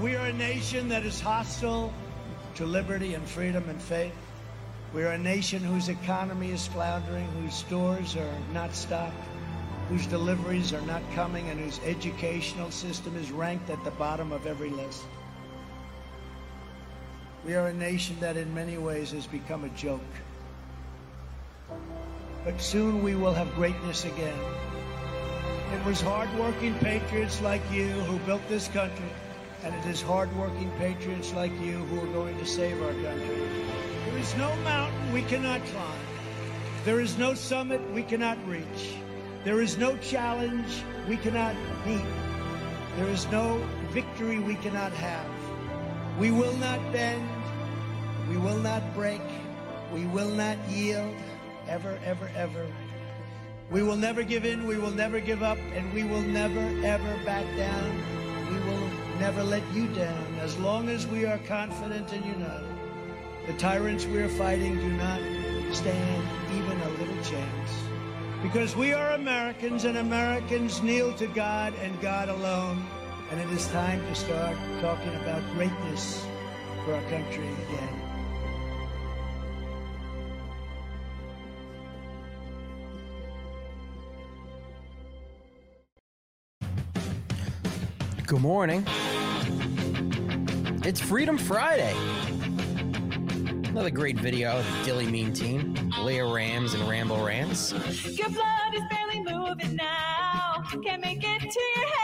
We are a nation that is hostile to liberty and freedom and faith. We are a nation whose economy is floundering, whose stores are not stocked, whose deliveries are not coming, and whose educational system is ranked at the bottom of every list. We are a nation that in many ways has become a joke. But soon we will have greatness again. It was hardworking patriots like you who built this country, and it is hardworking patriots like you who are going to save our country. There is no mountain we cannot climb. There is no summit we cannot reach. There is no challenge we cannot meet. There is no victory we cannot have. We will not bend. We will not break. We will not yield. Ever, ever, ever. We will never give in. We will never give up. And we will never, ever back down. Never let you down as long as we are confident and united. The tyrants we are fighting do not stand even a little chance. Because we are Americans and Americans kneel to God and God alone. And it is time to start talking about greatness for our country again. Good morning. It's Freedom Friday. Another great video of the Dilly Meme team, Leah Rams and Rambo Rants. Your blood is barely moving now. Can't make it to your head.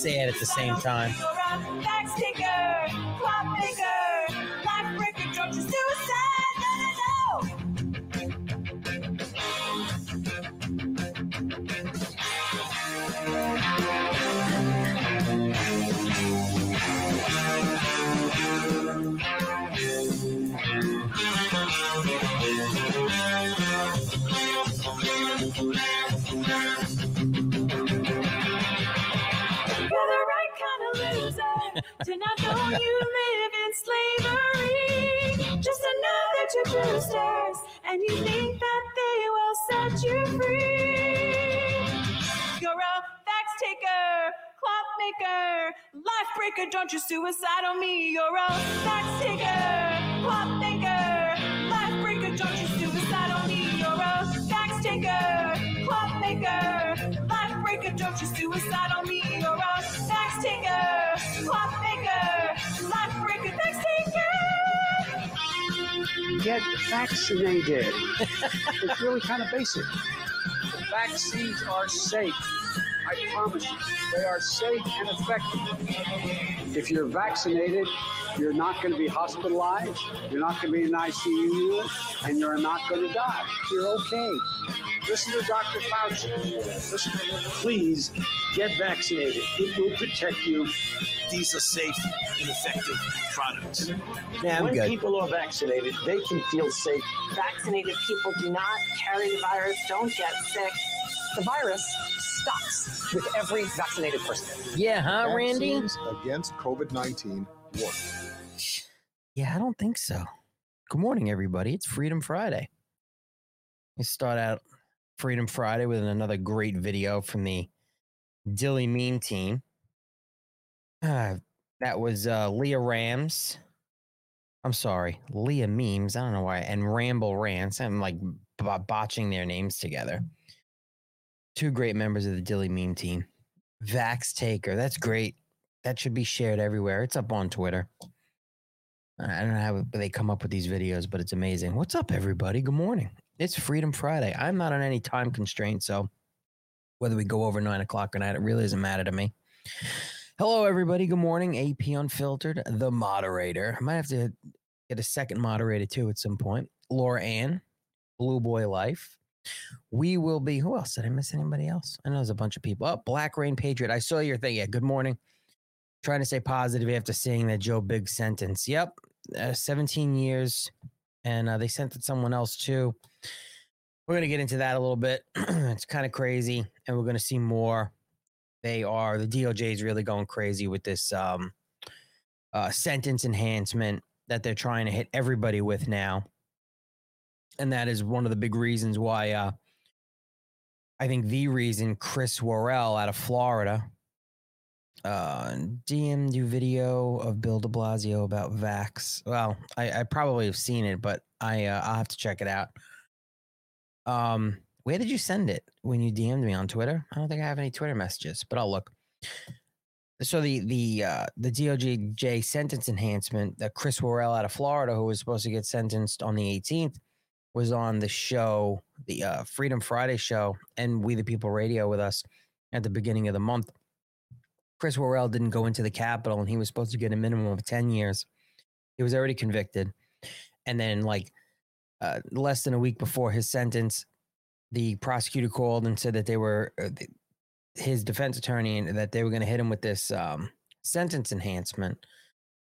Sad at the same time. Breaker. Don't you suicide on me. You're a fax taker, clock maker, life breaker. Don't you suicide on me. You're a fax taker, clock maker, life breaker. Don't you suicide on me. You're a fax taker, clock maker, life breaker. Fax taker. get vaccinated. it's really kind of basic. Vaccines are safe. I promise you, they are safe and effective. If you're vaccinated, you're not going to be hospitalized, you're not going to be in ICU unit, and you're not going to die. You're okay. Listen to Dr. Fauci. Listen, please get vaccinated. It will protect you. These are safe and effective products. Yeah, I'm when good. people are vaccinated, they can feel safe. vaccinated people do not carry the virus, don't get sick. The virus stops with every vaccinated person. Yeah, huh, Randy? Vaccines against COVID 19 work. Yeah, I don't think so. Good morning, everybody. It's Freedom Friday. We start out Freedom Friday with another great video from the Dilly Meme team. Uh, that was uh, Leah Rams. I'm sorry, Leah Memes. I don't know why. And Ramble Rants. I'm like b- botching their names together. Two great members of the Dilly Meme team. Vax Taker, that's great. That should be shared everywhere. It's up on Twitter. I don't know how they come up with these videos, but it's amazing. What's up, everybody? Good morning. It's Freedom Friday. I'm not on any time constraint, so whether we go over nine o'clock or not, it really doesn't matter to me. Hello, everybody. Good morning. AP Unfiltered, the moderator. I might have to get a second moderator too at some point. Laura Ann, Blue Boy Life. We will be. Who else? Did I miss anybody else? I know there's a bunch of people. Oh, Black Rain Patriot. I saw your thing. Yeah. Good morning. Trying to stay positive after seeing that Joe Biggs sentence. Yep. Uh, 17 years. And uh, they sentenced someone else too. We're going to get into that a little bit. it's kind of crazy. And we're going to see more. They are, the DOJ is really going crazy with this um, uh, sentence enhancement that they're trying to hit everybody with now and that is one of the big reasons why uh, I think the reason Chris Worrell out of Florida uh, DM'd you video of Bill De Blasio about Vax. Well, I, I probably have seen it, but I uh, I'll have to check it out. Um, where did you send it when you DM'd me on Twitter? I don't think I have any Twitter messages, but I'll look. So the the uh, the DOJ sentence enhancement that Chris Worrell out of Florida, who was supposed to get sentenced on the 18th, was on the show, the uh, Freedom Friday show, and We the People Radio with us at the beginning of the month. Chris Worrell didn't go into the Capitol, and he was supposed to get a minimum of ten years. He was already convicted, and then like uh, less than a week before his sentence, the prosecutor called and said that they were uh, his defense attorney and that they were going to hit him with this um, sentence enhancement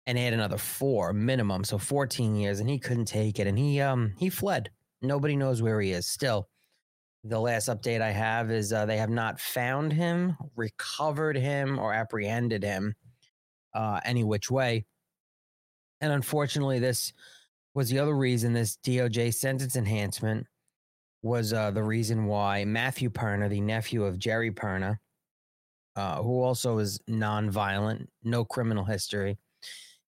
and had another four minimum, so 14 years, and he couldn't take it, and he um he fled. Nobody knows where he is. Still, the last update I have is uh, they have not found him, recovered him, or apprehended him uh, any which way. And unfortunately, this was the other reason this DOJ sentence enhancement was uh, the reason why Matthew Perna, the nephew of Jerry Perna, uh, who also is nonviolent, no criminal history,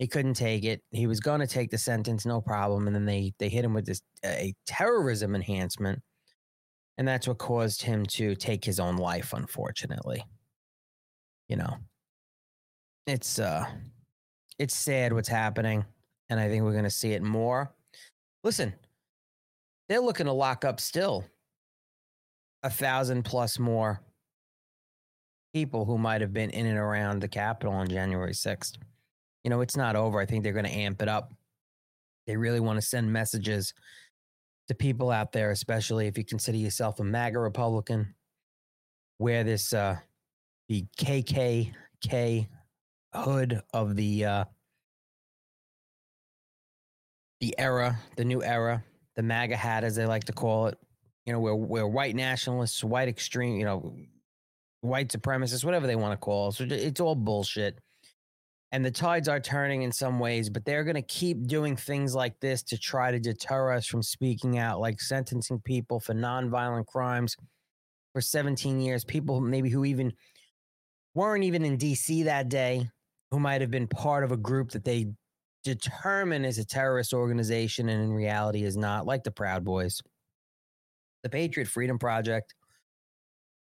he couldn't take it. He was going to take the sentence, no problem. And then they they hit him with this a terrorism enhancement, and that's what caused him to take his own life. Unfortunately, you know, it's uh, it's sad what's happening, and I think we're going to see it more. Listen, they're looking to lock up still a thousand plus more people who might have been in and around the Capitol on January 6th you know, it's not over. I think they're going to amp it up. They really want to send messages to people out there, especially if you consider yourself a MAGA Republican, wear this uh, the KKK hood of the uh, the era, the new era, the MAGA hat, as they like to call it. You know, we're we're white nationalists, white extreme, you know, white supremacists, whatever they want to call it. So it's all bullshit and the tides are turning in some ways, but they're going to keep doing things like this to try to deter us from speaking out, like sentencing people for nonviolent crimes for 17 years. People maybe who even weren't even in DC that day, who might have been part of a group that they determine is a terrorist organization and in reality is not, like the Proud Boys. The Patriot Freedom Project,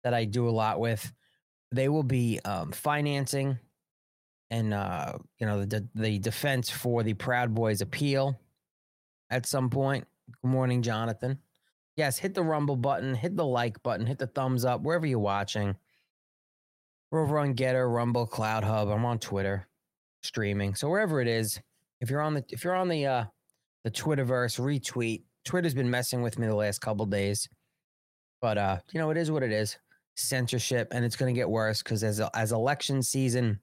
that I do a lot with, they will be um, financing and uh, you know the the defense for the Proud Boys appeal at some point. Good morning, Jonathan. Yes, hit the rumble button, hit the like button, hit the thumbs up wherever you're watching. We're over on Gettr, Rumble, CloutHub. I'm on Twitter, streaming. So wherever it is, if you're on the if you're on the uh the Twitterverse, retweet. Twitter's been messing with me the last couple days, but uh, you know it is what it is. Censorship, and it's going to get worse because as as election season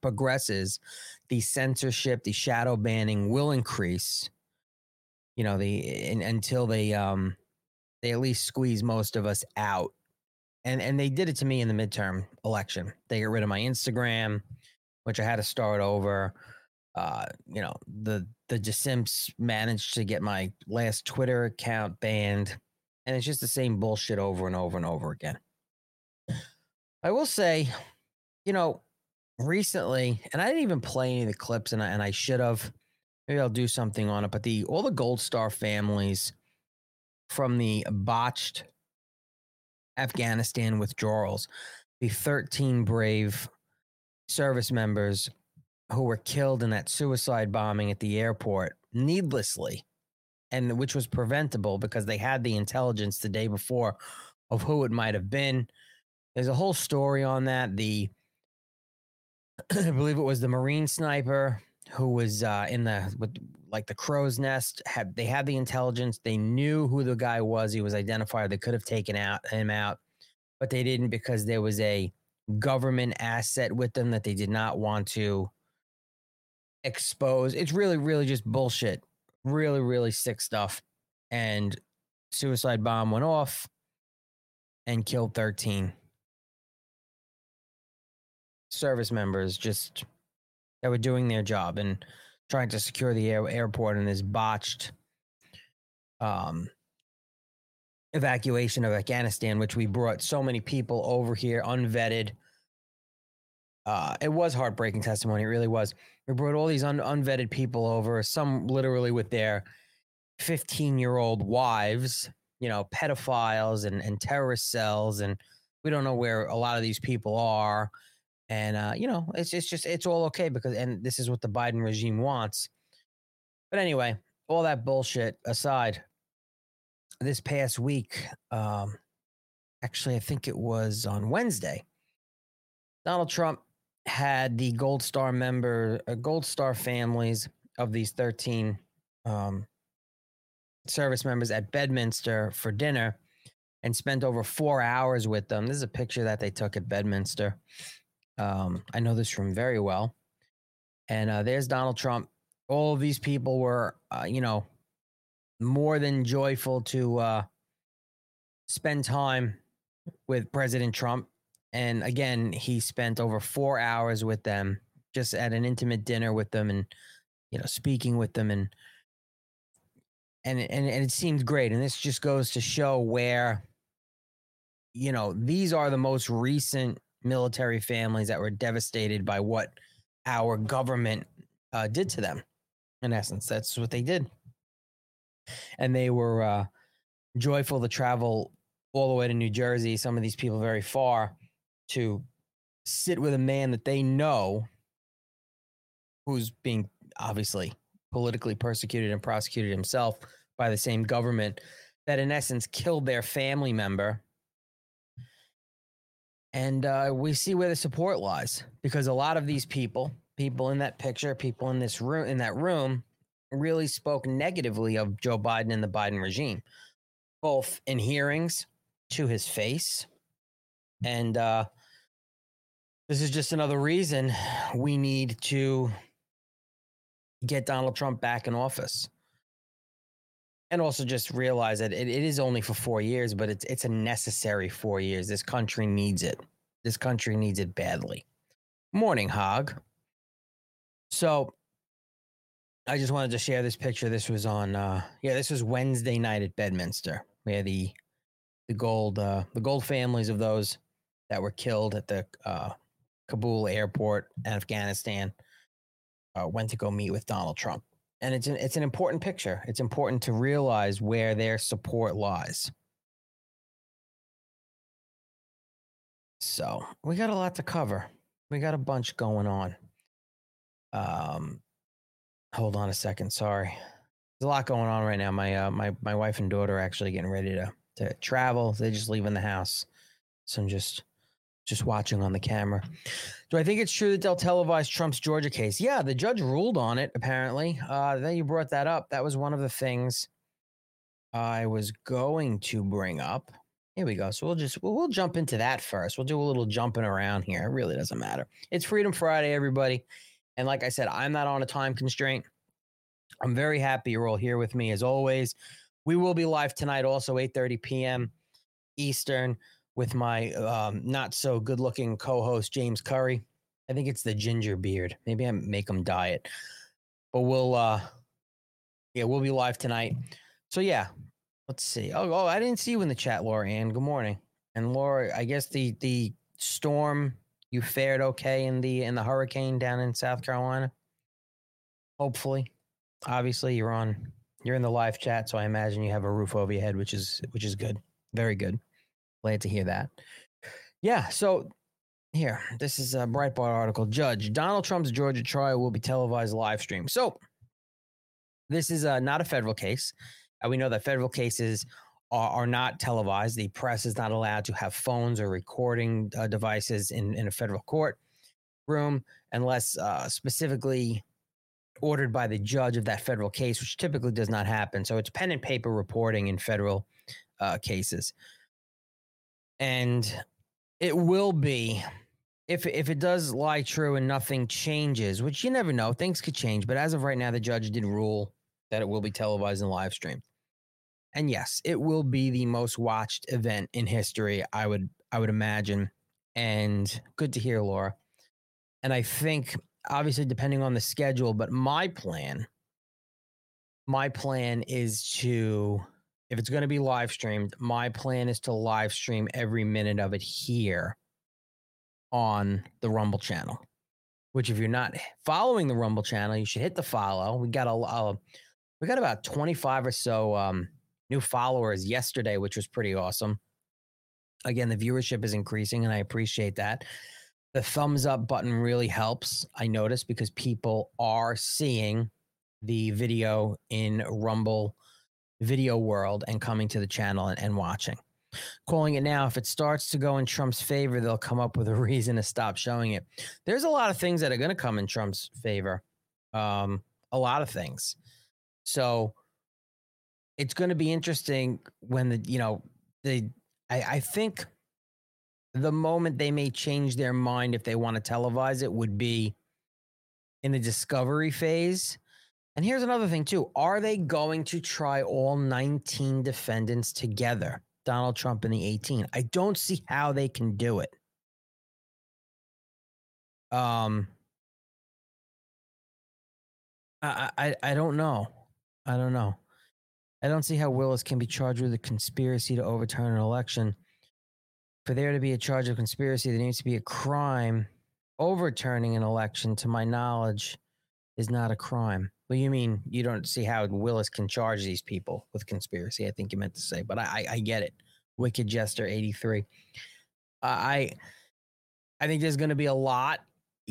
progresses, the censorship, the shadow banning will increase. You know, the in, until they um they at least squeeze most of us out. And and they did it to me in the midterm election. They got rid of my Instagram, which I had to start over. Uh, you know, the the DeSimps managed to get my last Twitter account banned, and it's just the same bullshit over and over and over again. I will say, you know, recently, and I didn't even play any of the clips, and I, and I should have. Maybe I'll do something on it. But the all the Gold Star families from the botched Afghanistan withdrawals. The 13 brave service members who were killed in that suicide bombing at the airport needlessly, and which was preventable because they had the intelligence the day before of who it might have been. There's a whole story on that. The I believe it was the Marine sniper who was uh, in the with like the crow's nest. Had they had the intelligence? They knew who the guy was. He was identified. They could have taken out him out, but they didn't because there was a government asset with them that they did not want to expose. It's really, really just bullshit. Really, really sick stuff. And suicide bomb went off and killed 13 service members just that were doing their job and trying to secure the air, airport in this botched um, evacuation of Afghanistan, which we brought so many people over here unvetted. Uh, it was heartbreaking testimony. It really was. We brought all these un- unvetted people over, some literally with their 15 year old wives, you know, pedophiles and, and terrorist cells. And we don't know where a lot of these people are. And, uh, you know, it's, it's just, it's all okay because, and this is what the Biden regime wants. But anyway, all that bullshit aside, this past week, um, actually, I think it was on Wednesday, Donald Trump had the Gold Star member, uh, Gold Star families of these 13 um, service members at Bedminster for dinner and spent over four hours with them. This is a picture that they took at Bedminster. Um, I know this room very well. And uh, there's Donald Trump. All of these people were, uh, you know, more than joyful to uh, spend time with President Trump. And again, he spent over four hours with them, just at an intimate dinner with them, and you know, speaking with them, and and and and it seemed great. And this just goes to show where, you know, these are the most recent military families that were devastated by what our government uh, did to them. In essence, that's what they did and they were uh, joyful to travel all the way to New Jersey. Some of these people very far to sit with a man that they know who's being obviously politically persecuted and prosecuted himself by the same government that in essence killed their family member and uh, we see where the support lies because a lot of these people people in that picture people in this room in that room really spoke negatively of Joe Biden and the Biden regime, both in hearings to his face. And uh, this is just another reason we need to get Donald Trump back in office. And also just realize that it, it is only for four years, but it's it's a necessary four years. This country needs it. This country needs it badly. Morning, Hog. So I just wanted to share this picture. This was on, uh, yeah, this was Wednesday night at Bedminster, where the the gold uh, the gold families of those that were killed at the uh, Kabul airport, in Afghanistan, uh, went to go meet with Donald Trump, and it's an it's an important picture. It's important to realize where their support lies. So we got a lot to cover. We got a bunch going on. Um, Hold on a second. Sorry. There's a lot going on right now. My uh, my my wife and daughter are actually getting ready to to travel. They're just leaving the house. So I'm just just watching on the camera. Do I think it's true that they'll televise Trump's Georgia case? Yeah, the judge ruled on it, apparently. Uh, then you brought that up. That was one of the things I was going to bring up. Here we go. So we'll just we'll, we'll jump into that first. We'll do a little jumping around here. It really doesn't matter. It's Freedom Friday, everybody. And like I said, I'm not on a time constraint. I'm very happy you're all here with me as always. We will be live tonight, also 8:30 p.m. Eastern, with my um, not so good looking co-host James Curry. I think it's the ginger beard. Maybe I make him dye it. But we'll uh yeah, we'll be live tonight. So yeah, let's see. Oh, oh, I didn't see you in the chat, Laura Ann. Good morning. And Laura, I guess the the storm you fared okay in the in the hurricane down in South Carolina. Hopefully, obviously you're on you're in the live chat, so I imagine you have a roof over your head, which is which is good, very good. Glad to hear that. Yeah. So here, this is a Breitbart article. Judge Donald Trump's Georgia trial will be televised live stream. So this is uh, not a federal case. Uh, we know that federal cases are, are not televised. The press is not allowed to have phones or recording uh, devices in, in a federal court room unless uh, specifically ordered by the judge of that federal case, which typically does not happen. So it's pen and paper reporting in federal uh, cases. And it will be if if it does lie true and nothing changes, which you never know, things could change. But as of right now, the judge did rule that it will be televised and live streamed. And yes, it will be the most watched event in history. I would I would imagine. And good to hear, Laura. And I think obviously depending on the schedule, but my plan, my plan is to if it's going to be live streamed, my plan is to live stream every minute of it here on the Rumble channel. Which, if you're not following the Rumble channel, you should hit the follow. We got a, a we got about 25 or so um, new followers yesterday, which was pretty awesome. Again, the viewership is increasing, and I appreciate that. The thumbs up button really helps. I notice because people are seeing the video in Rumble video world and coming to the channel and, and watching. Calling it now. If it starts to go in Trump's favor, they'll come up with a reason to stop showing it. There's a lot of things that are going to come in Trump's favor. Um, a lot of things. So it's going to be interesting when the you know the I, I think the moment they may change their mind if they want to televise it would be in the discovery phase. And here's another thing too: Are they going to try all 19 defendants together? Donald Trump and the 18. I don't see how they can do it. Um, I I I don't know. I don't know. I don't see how Willis can be charged with a conspiracy to overturn an election. For there to be a charge of conspiracy, there needs to be a crime. Overturning an election, to my knowledge, is not a crime. Well, you mean you don't see how Willis can charge these people with conspiracy? I think you meant to say, but I, I, get it. Wicked Jester eighty three. Uh, I I think there's going to be a lot.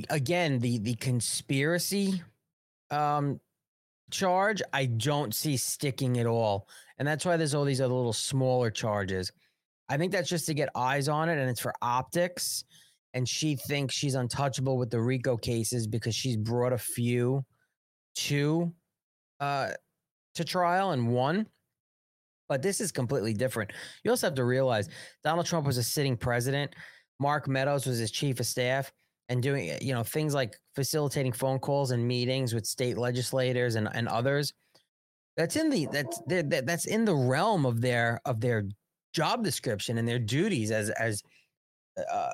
Again, the the conspiracy um, charge I don't see sticking at all, and that's why there's all these other little smaller charges. I think that's just to get eyes on it, and it's for optics. And she thinks she's untouchable with the RICO cases because she's brought a few to uh to trial and one. But this is completely different. You also have to realize Donald Trump was a sitting president. Mark Meadows was his chief of staff and doing you know things like facilitating phone calls and meetings with state legislators and, and others. That's in the that's that, that's in the realm of their of their job description and their duties as as uh,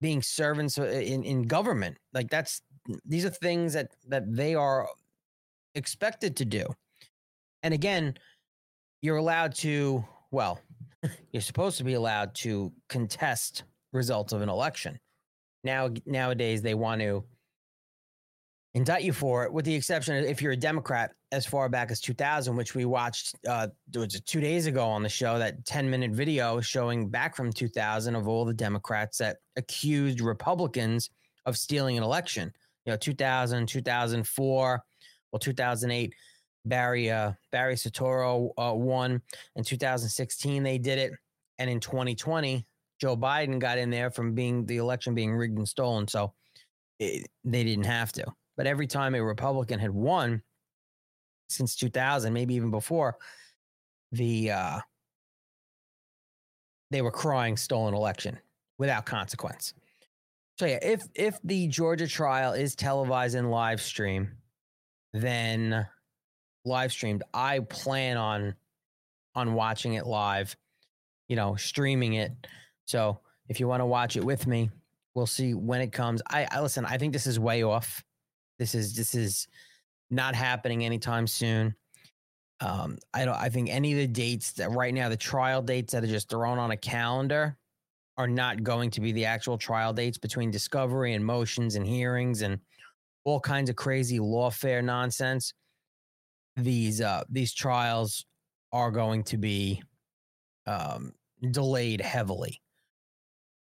being servants uh, in in government. Like that's these are things that that they are expected to do. And again, you're allowed to well, you're supposed to be allowed to contest results of an election. Now nowadays they want to indict you for it, with the exception of if you're a Democrat as far back as 2000, which we watched uh, two days ago on the show, that 10 minute video showing back from 2000 of all the Democrats that accused Republicans of stealing an election. You know, 2000, 2004, well, 2008, Barry uh, Barry Soetoro uh, won. In 2016, they did it, and in 2020, Joe Biden got in there from being the election being rigged and stolen. So it, they didn't have to. But every time a Republican had won since 2000, maybe even before, the uh, they were crying stolen election without consequence. So yeah, if if the Georgia trial is televised and live stream, then live streamed, I plan on on watching it live, you know, streaming it. So if you want to watch it with me, we'll see when it comes. I, I listen, I think this is way off. This is this is not happening anytime soon. Um, I don't. I think any of the dates that right now, the trial dates that are just thrown on a calendar, are not going to be the actual trial dates between discovery and motions and hearings and all kinds of crazy lawfare nonsense. These uh, these trials are going to be um, delayed heavily.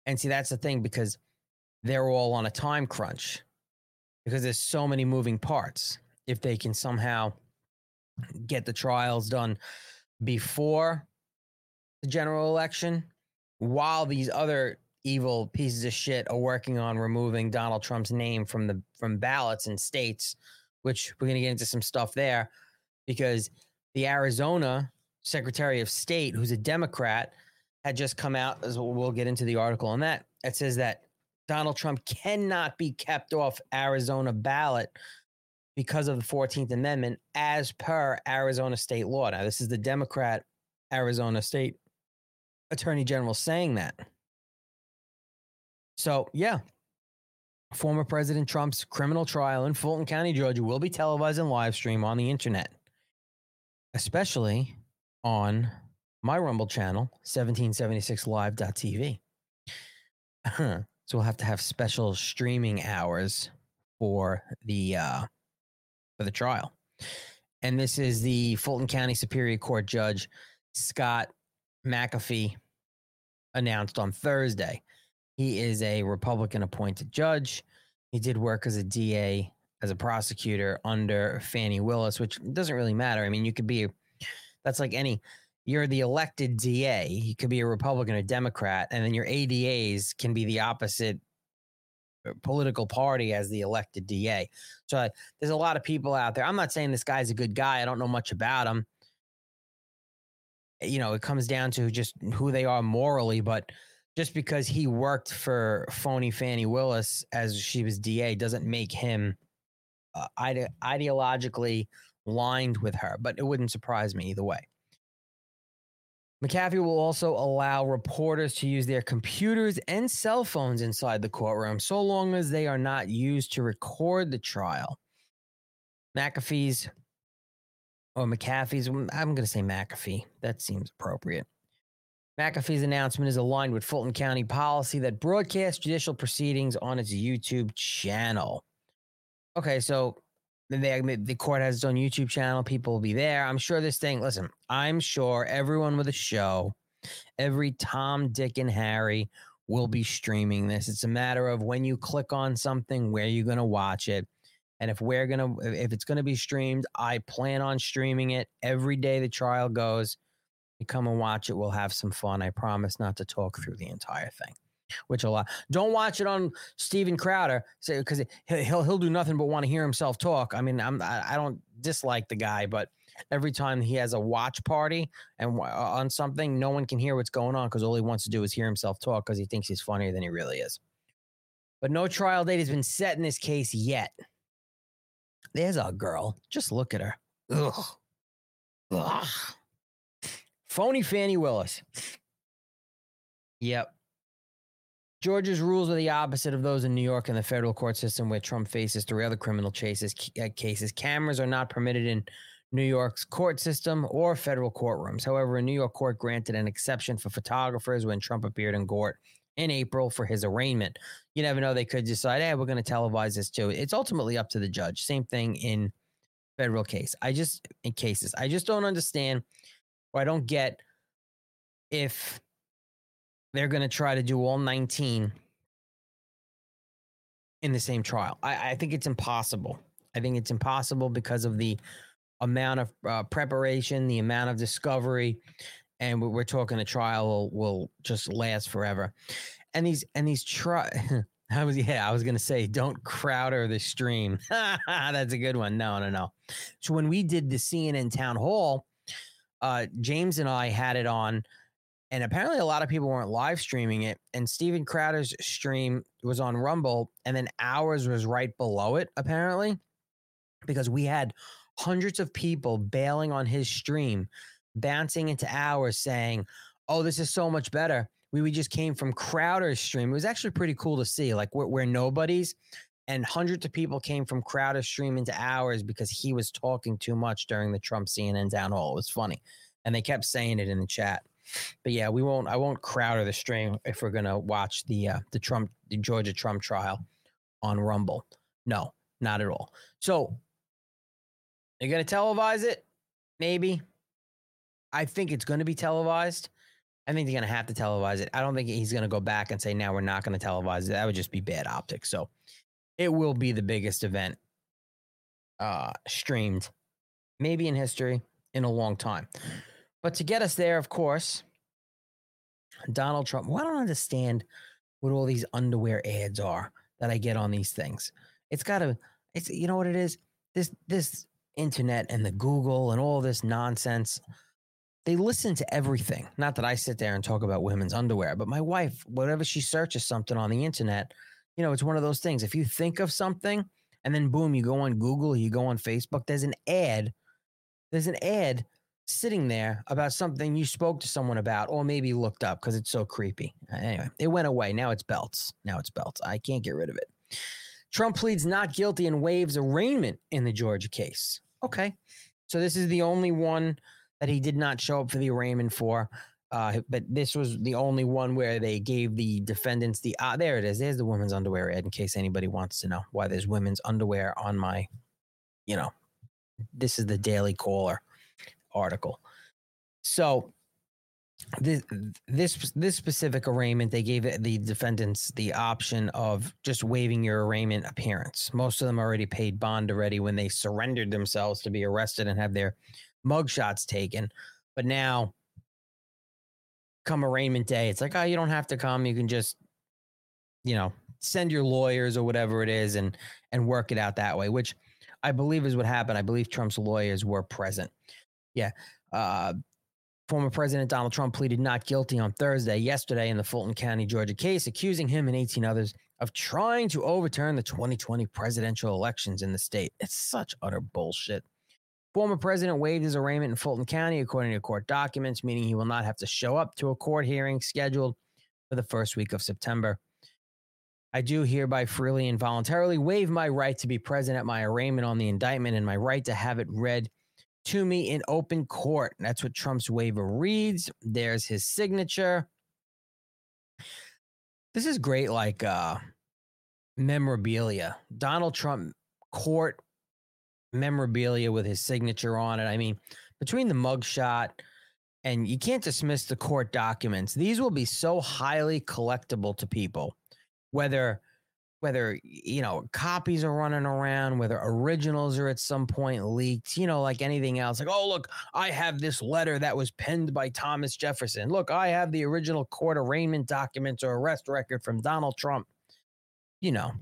And see, that's the thing because they're all on a time crunch because there's so many moving parts. If they can somehow get the trials done before the general election, while these other evil pieces of shit are working on removing Donald Trump's name from the from ballots in states, which we're going to get into some stuff there because the Arizona Secretary of State, who's a Democrat, had just come out as we'll get into the article on that. It says that Donald Trump cannot be kept off Arizona ballot because of the 14th Amendment as per Arizona state law. Now, this is the Democrat Arizona state attorney general saying that. So, yeah, former President Trump's criminal trial in Fulton County, Georgia will be televised and live stream on the internet, especially on my Rumble channel, 1776live.tv. so we'll have to have special streaming hours for the uh for the trial. And this is the Fulton County Superior Court Judge Scott McAfee announced on Thursday. He is a Republican appointed judge. He did work as a DA, as a prosecutor under Fani Willis, which doesn't really matter. I mean, you could be, that's like any, you're the elected DA. You could be a Republican or Democrat, and then your ADAs can be the opposite uh, political party as the elected DA. So uh, there's a lot of people out there. I'm not saying this guy's a good guy. I don't know much about him. You know, it comes down to just who they are morally, but just because he worked for phony Fani Willis as she was DA doesn't make him uh, ide- ideologically lined with her, but it wouldn't surprise me either way. McAfee will also allow reporters to use their computers and cell phones inside the courtroom so long as they are not used to record the trial. McAfee's or McAfee's, I'm going to say McAfee. That seems appropriate. McAfee's announcement is aligned with Fulton County policy that broadcasts judicial proceedings on its YouTube channel. Okay, so they, the court has its own YouTube channel. People will be there. I'm sure this thing, listen, I'm sure everyone with a show, every Tom, Dick, and Harry will be streaming this. It's a matter of when you click on something, where you're going to watch it. And if we're going to, if it's going to be streamed, I plan on streaming it every day the trial goes. You come and watch it. We'll have some fun. I promise not to talk through the entire thing which a lot. Don't watch it on Steven Crowder, because he'll he'll do nothing but want to hear himself talk. I mean, I'm I, I don't dislike the guy, but every time he has a watch party and uh, on something, no one can hear what's going on because all he wants to do is hear himself talk because he thinks he's funnier than he really is. But no trial date has been set in this case yet. There's a girl. Just look at her. Ugh. Ugh. Phony Fani Willis. Yep. Georgia's rules are the opposite of those in New York and the federal court system, where Trump faces three other criminal chases, uh, cases. Cameras are not permitted in New York's court system or federal courtrooms. However, a New York court granted an exception for photographers when Trump appeared in court in April for his arraignment. You never know; they could decide, "Hey, we're going to televise this too." It's ultimately up to the judge. Same thing in federal case. I just in cases, I just don't understand or I don't get if they're going to try to do all 19 in the same trial. I, I, think it's impossible. I think it's impossible because of the amount of uh, preparation, the amount of discovery, and we're talking a trial will, will just last forever. And these and these try. I was yeah, I was gonna say don't crowder the stream. That's a good one. No, no, no. So when we did the CNN town hall, uh, James and I had it on, and apparently a lot of people weren't live streaming it. And Steven Crowder's stream was on Rumble, and then ours was right below it, apparently, because we had hundreds of people bailing on his stream, bouncing into ours saying, Oh, this is so much better. We, we just came from Crowder's stream. It was actually pretty cool to see. Like we're, we're nobodies and hundreds of people came from Crowder's stream into ours because he was talking too much during the Trump CNN town hall. It was funny, and they kept saying it in the chat. But yeah, we won't. I won't Crowder the stream if we're gonna watch the uh, the Trump the Georgia Trump trial on Rumble. No, not at all. So they're gonna televise it, maybe. I think it's to be televised I think they're to have to televise it. I don't think he's to go back and say, now we're not to televise it. That would just be bad optics. So it will be the biggest event uh, streamed, maybe in history, in a long time. But to get us there, of course, Donald Trump. Well, I don't understand what all these underwear ads are that I get on these things. It's got to, it's, you know what it is? This, this internet and the Google and all this nonsense they listen to everything. Not that I sit there and talk about women's underwear, but my wife, whatever she searches something on the internet, you know, it's one of those things. If you think of something and then boom, you go on Google, you go on Facebook, there's an ad, there's an ad sitting there about something you spoke to someone about or maybe looked up because it's so creepy. Uh, anyway, it went away. Now it's belts. Now it's belts. I can't get rid of it. Trump pleads not guilty and waives arraignment in the Georgia case. Okay. So this is the only one that he did not show up for the arraignment for. Uh, but this was the only one where they gave the defendants the uh, there it is. There's the women's underwear ad in case anybody wants to know why there's women's underwear on my, you know, this is the Daily Caller article. So this this this specific arraignment, they gave the defendants the option of just waiving your arraignment appearance. Most of them already paid bond already when they surrendered themselves to be arrested and have their mugshots taken. But now, come arraignment day, it's like, oh, you don't have to come. You can just, you know, send your lawyers or whatever it is and and work it out that way, which I believe is what happened. I believe Trump's lawyers were present. Yeah. Uh, former President Donald Trump pleaded not guilty on Thursday, yesterday, in the Fulton County, Georgia case, accusing him and 18 others of trying to overturn the 2020 presidential elections in the state. It's such utter bullshit. Former president waived his arraignment in Fulton County, according to court documents, meaning he will not have to show up to a court hearing scheduled for the first week of September. I do hereby freely and voluntarily waive my right to be present at my arraignment on the indictment and my right to have it read to me in open court. That's what Trump's waiver reads. There's his signature. This is great, like uh, memorabilia. Donald Trump court memorabilia with his signature on it. I mean, between the mugshot and you can't dismiss the court documents, these will be so highly collectible to people, whether whether you know copies are running around whether originals are at some point leaked you know like anything else. Like oh look i have this letter that was penned by thomas jefferson. Look i have the original court arraignment documents or arrest record from donald trump. You know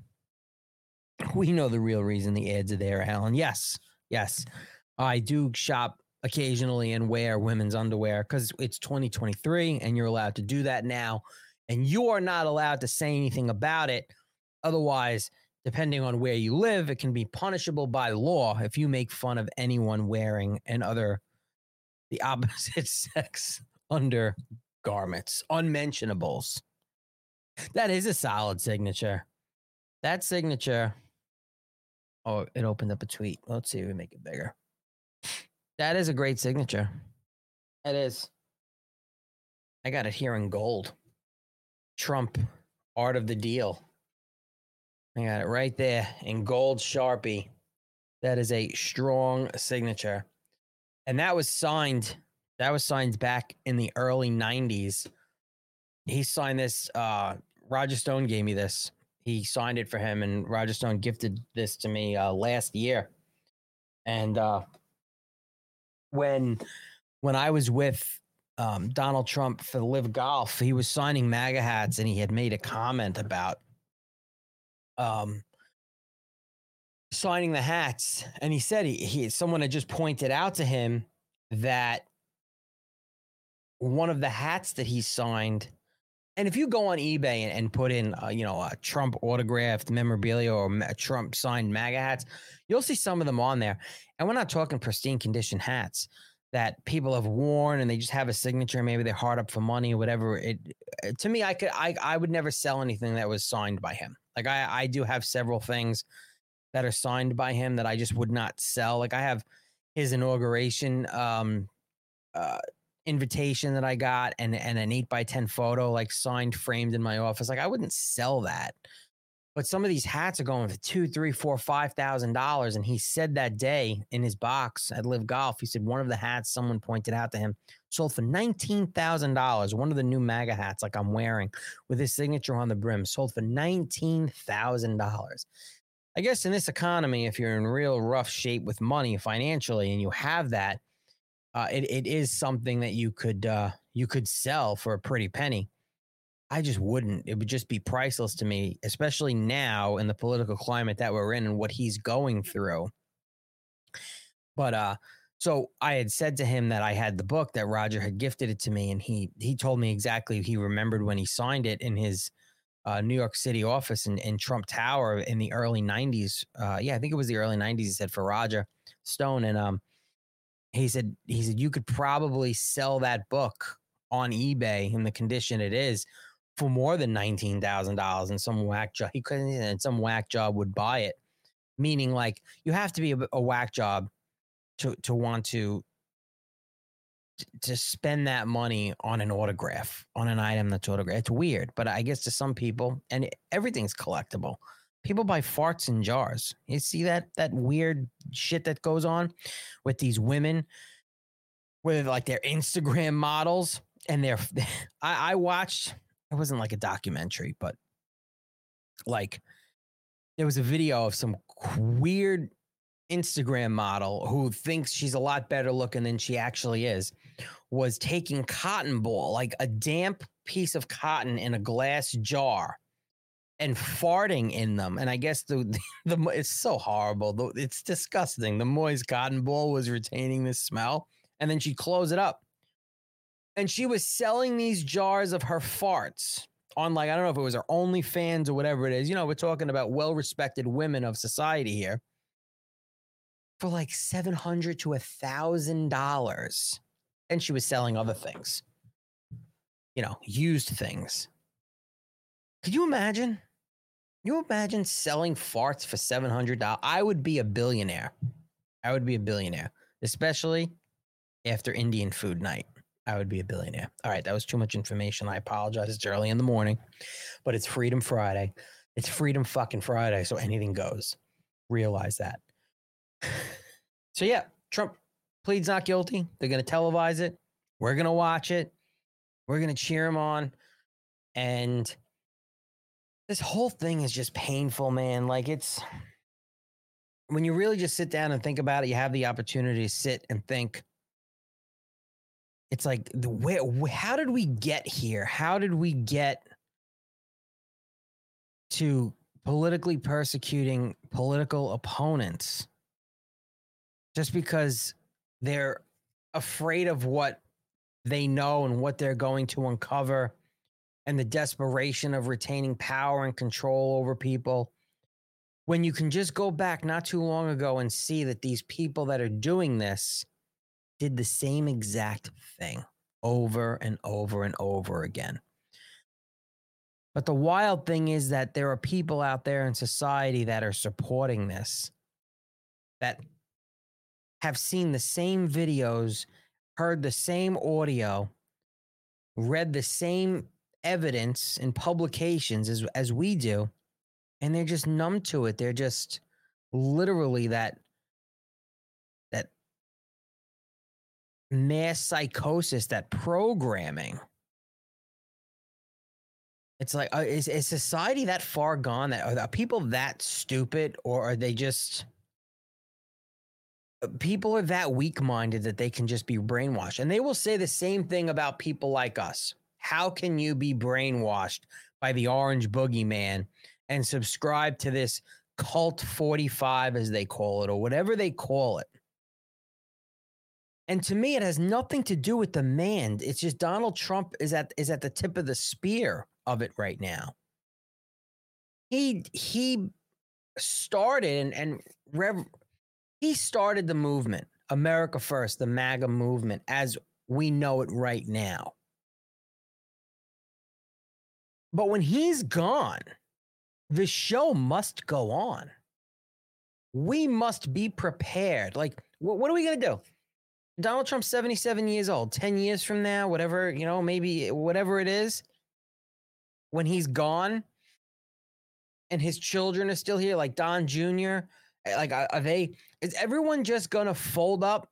we know the real reason the ads are there, Alan. Yes, yes. I do shop occasionally and wear women's underwear because it's 2023 and you're allowed to do that now. And you are not allowed to say anything about it. Otherwise, depending on where you live, it can be punishable by law if you make fun of anyone wearing an other, the opposite sex undergarments, unmentionables. That is a solid signature. That signature Oh, it opened up a tweet. Let's see if we make it bigger. That is a great signature. That is. I got it here in gold. Trump, art of the deal. I got it right there in gold Sharpie. That is a strong signature. And that was signed. That was signed back in the early 90s. He signed this. Uh, Roger Stone gave me this he signed it for him, and Roger Stone gifted this to me uh, last year. And uh, when when I was with um, Donald Trump for Live Golf, he was signing MAGA hats, and he had made a comment about um, signing the hats, and he said he, he someone had just pointed out to him that one of the hats that he signed and if you go on eBay and, and put in, uh, you know, a Trump autographed memorabilia or a Trump signed MAGA hats, you'll see some of them on there. And we're not talking pristine condition hats that people have worn and they just have a signature. Maybe they're hard up for money or whatever. It uh, to me, I could, I, I would never sell anything that was signed by him. Like I, I do have several things that are signed by him that I just would not sell. Like I have his inauguration um, uh, invitation that I got and and an eight by ten photo like signed framed in my office. Like I wouldn't sell that. But some of these hats are going for two, three, four, five thousand dollars. And he said that day in his box at Live Golf, he said one of the hats someone pointed out to him sold for nineteen thousand dollars. One of the new MAGA hats, like I'm wearing, with his signature on the brim, sold for nineteen thousand dollars. I guess in this economy, if you're in real rough shape with money financially, and you have that, uh, it it is something that you could uh, you could sell for a pretty penny. I just wouldn't. It would just be priceless to me, especially now in the political climate that we're in and what he's going through. But uh so I had said to him that I had the book that Roger had gifted it to me and he he told me exactly he remembered when he signed it in his uh, New York City office in, in Trump Tower in the early 90s. Uh, yeah, I think it was the early 90s he said for Roger Stone and um he said he said you could probably sell that book on eBay in the condition it is for more than nineteen thousand dollars, and some whack job he couldn't, and some whack job would buy it. Meaning, like you have to be a, a whack job to to want to to spend that money on an autograph on an item that's autographed. It's weird, but I guess to some people, and everything's collectible. People buy farts in jars. You see that that weird shit that goes on with these women, with like their Instagram models, and they're. I, I watched it wasn't like a documentary, but like there was a video of some weird Instagram model who thinks she's a lot better looking than she actually is, was taking cotton ball, like a damp piece of cotton in a glass jar and farting in them. And I guess the, the, the it's so horrible. It's disgusting. The moist cotton ball was retaining this smell. And then she'd close it up and she was selling these jars of her farts on like I don't know if it was her OnlyFans or whatever it is. You know, we're talking about well-respected women of society here for like seven hundred to a thousand dollars, and she was selling other things. You know, used things. Could you imagine? You imagine selling farts for seven hundred dollars? I would be a billionaire. I would be a billionaire, especially after Indian food night. I would be a billionaire. All right, that was too much information. I apologize. It's early in the morning, but it's Freedom Friday. It's Freedom fucking Friday, so anything goes. Realize that. so yeah, Trump pleads not guilty. They're going to televise it. We're going to watch it. We're going to cheer him on. And this whole thing is just painful, man. Like it's when you really just sit down and think about it, you have the opportunity to sit and think. It's like the way how did we get here? How did we get to politically persecuting political opponents just because they're afraid of what they know and what they're going to uncover and the desperation of retaining power and control over people when you can just go back not too long ago and see that these people that are doing this did the same exact thing over and over and over again. But the wild thing is that there are people out there in society that are supporting this, that have seen the same videos, heard the same audio, read the same evidence in publications as, as we do, and they're just numb to it. They're just literally that that mass psychosis, that programming. It's like, uh, is, is society that far gone? That are people that stupid, or are they just uh, people are that weak minded that they can just be brainwashed? And they will say the same thing about people like us. How can you be brainwashed by the orange boogeyman and subscribe to this cult 45, as they call it, or whatever they call it? And to me, it has nothing to do with the man. It's just Donald Trump is at is at the tip of the spear of it right now. He he started and, and rev, he started the movement, America First, the MAGA movement, as we know it right now. But when he's gone, the show must go on. We must be prepared. Like, what, what are we going to do? Donald Trump's 77 years old. 10 years from now, whatever, you know, maybe whatever it is, when he's gone and his children are still here, like Don Jr. eh, Like, are, they? Is everyone just gonna fold up,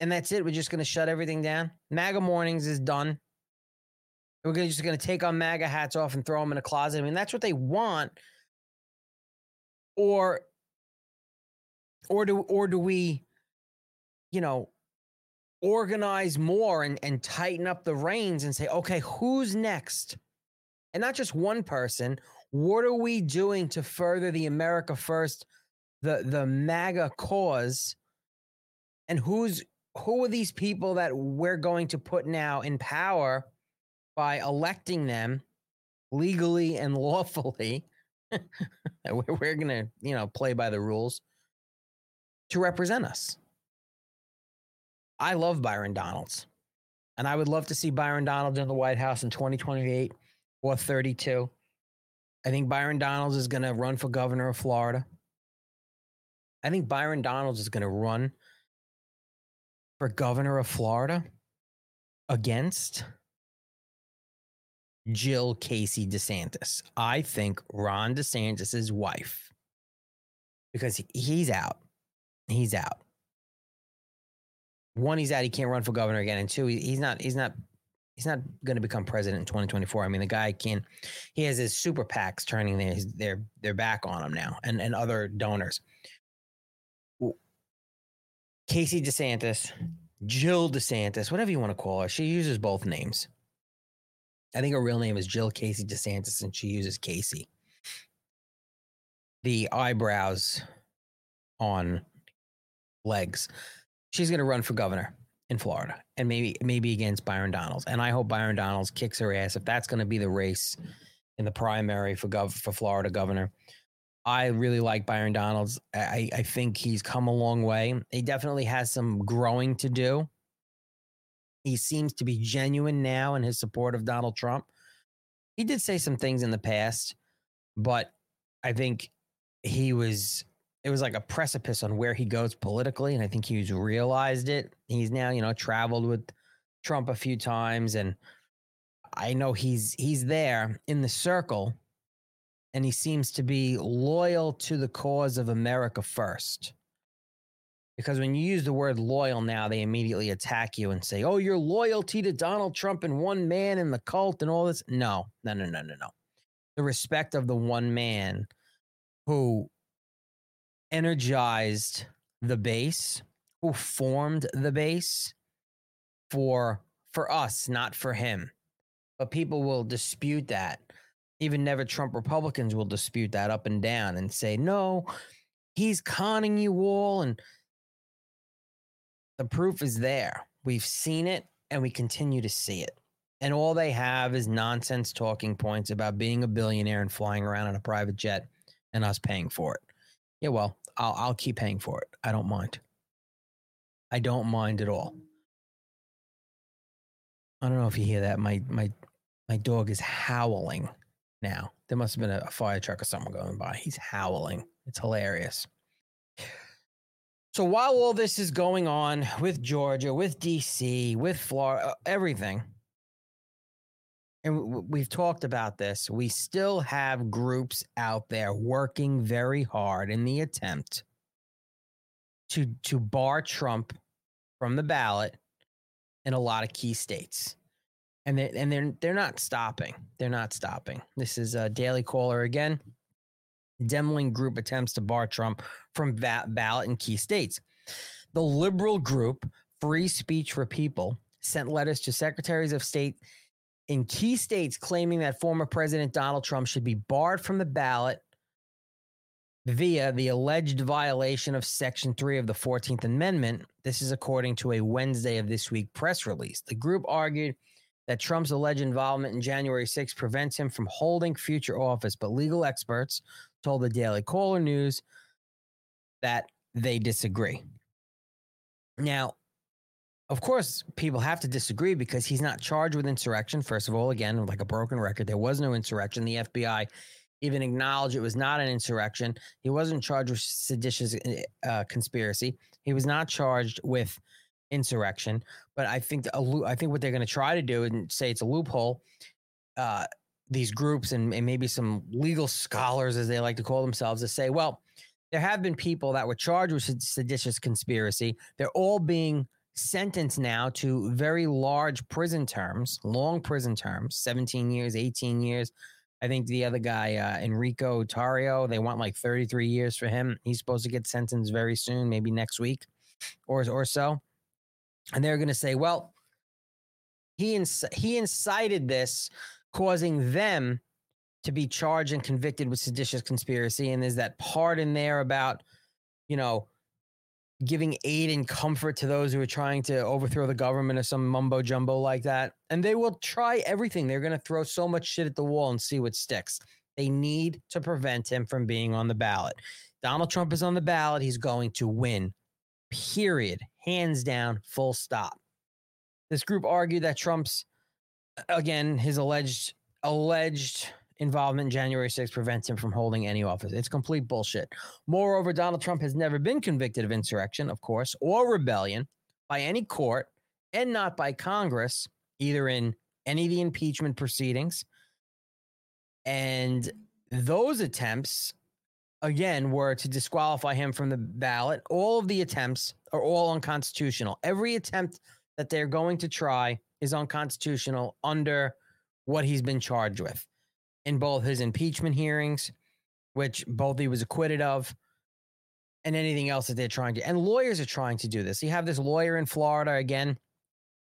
and that's it? We're just gonna shut everything down. MAGA mornings is done. We're just gonna take our MAGA hats off and throw them in a closet. I mean, that's what they want. Or, or do or do we, you know, organize more and, and tighten up the reins and say, okay, who's next? And not just one person. What are we doing to further the America First, the the MAGA cause? And who's who are these people that we're going to put now in power by electing them legally and lawfully? we're, we're gonna, you know, play by the rules to represent us. I love Byron Donalds. And I would love to see Byron Donalds in the White House in 2028 or 32. I think Byron Donalds is going to run for governor of Florida. I think Byron Donalds is going to run for governor of Florida against Jill Casey DeSantis. I think Ron DeSantis' wife, because he's out. He's out one, he's out. He can't run for governor again, and two, he's not. He's not. He's not going to become president in 2024. I mean, the guy can. He has his super PACs turning their their their back on him now, and and other donors. Casey DeSantis, Jill DeSantis, whatever you want to call her, she uses both names. I think her real name is Jill Casey DeSantis, and she uses Casey. The eyebrows on legs she's going to run for governor in Florida and maybe maybe against Byron Donalds. And I hope Byron Donalds kicks her ass if that's going to be the race in the primary for gov for Florida governor. I really like Byron Donalds. I, I think he's come a long way. He definitely has some growing to do. He seems to be genuine now in his support of Donald Trump. He did say some things in the past, but I think he was it was like a precipice on where he goes politically, and I think he's realized it. He's now, you know, traveled with Trump a few times, and I know he's he's there in the circle, and he seems to be loyal to the cause of America first. Because when you use the word loyal now, they immediately attack you and say, "Oh, your loyalty to Donald Trump and one man and the cult and all this." No, no, no, no, no, no. The respect of the one man who energized the base, who formed the base for for us, not for him. But people will dispute that. Even never Trump Republicans will dispute that up and down and say, no, he's conning you all. And the proof is there. We've seen it and we continue to see it. And all they have is nonsense talking points about being a billionaire and flying around in a private jet and us paying for it. Yeah, well, I'll I'll keep paying for it. I don't mind. I don't mind at all. I don't know if you hear that. My my my dog is howling now. There must have been a, a fire truck or something going by. He's howling. It's hilarious. So while all this is going on with Georgia, with DC, with Florida, uh, everything, and we've talked about this, we still have groups out there working very hard in the attempt to to bar Trump from the ballot in a lot of key states. And they and they're they're not stopping. They're not stopping. This is a Daily Caller again. Demling group attempts to bar Trump from that ballot in key states. The liberal group Free Speech for People sent letters to secretaries of state in key states claiming that former President Donald Trump should be barred from the ballot via the alleged violation of Section 3 of the 14th Amendment. This is according to a Wednesday of this week press release. The group argued that Trump's alleged involvement in January 6 prevents him from holding future office, but legal experts told the Daily Caller News that they disagree. Now, of course, people have to disagree because he's not charged with insurrection. First of all, again, like a broken record, there was no insurrection. The FBI even acknowledged it was not an insurrection. He wasn't charged with seditious uh, conspiracy. He was not charged with insurrection. But I think loo- I think what they're going to try to do and say it's a loophole. Uh, these groups and, and maybe some legal scholars, as they like to call themselves, to say, well, there have been people that were charged with seditious conspiracy. They're all being sentenced now to very large prison terms, long prison terms, 17 years, 18 years. I think the other guy, uh, Enrico Tarrio, they want like 33 years for him. He's supposed to get sentenced very soon, maybe next week or, or so. And they're going to say, well, he, inc- he incited this, causing them to be charged and convicted with seditious conspiracy. And there's that part in there about, you know, giving aid and comfort to those who are trying to overthrow the government or some mumbo jumbo like that. And they will try everything. They're going to throw so much shit at the wall and see what sticks. They need to prevent him from being on the ballot. Donald Trump is on the ballot. He's going to win, period. Hands down, full stop. This group argued that Trump's, again, his alleged, alleged involvement in January 6th prevents him from holding any office. It's complete bullshit. Moreover, Donald Trump has never been convicted of insurrection, of course, or rebellion by any court and not by Congress, either in any of the impeachment proceedings. And those attempts, again, were to disqualify him from the ballot. All of the attempts are all unconstitutional. Every attempt that they're going to try is unconstitutional under what he's been charged with in both his impeachment hearings, which both he was acquitted of, and anything else that they're trying to. And lawyers are trying to do this. You have this lawyer in Florida again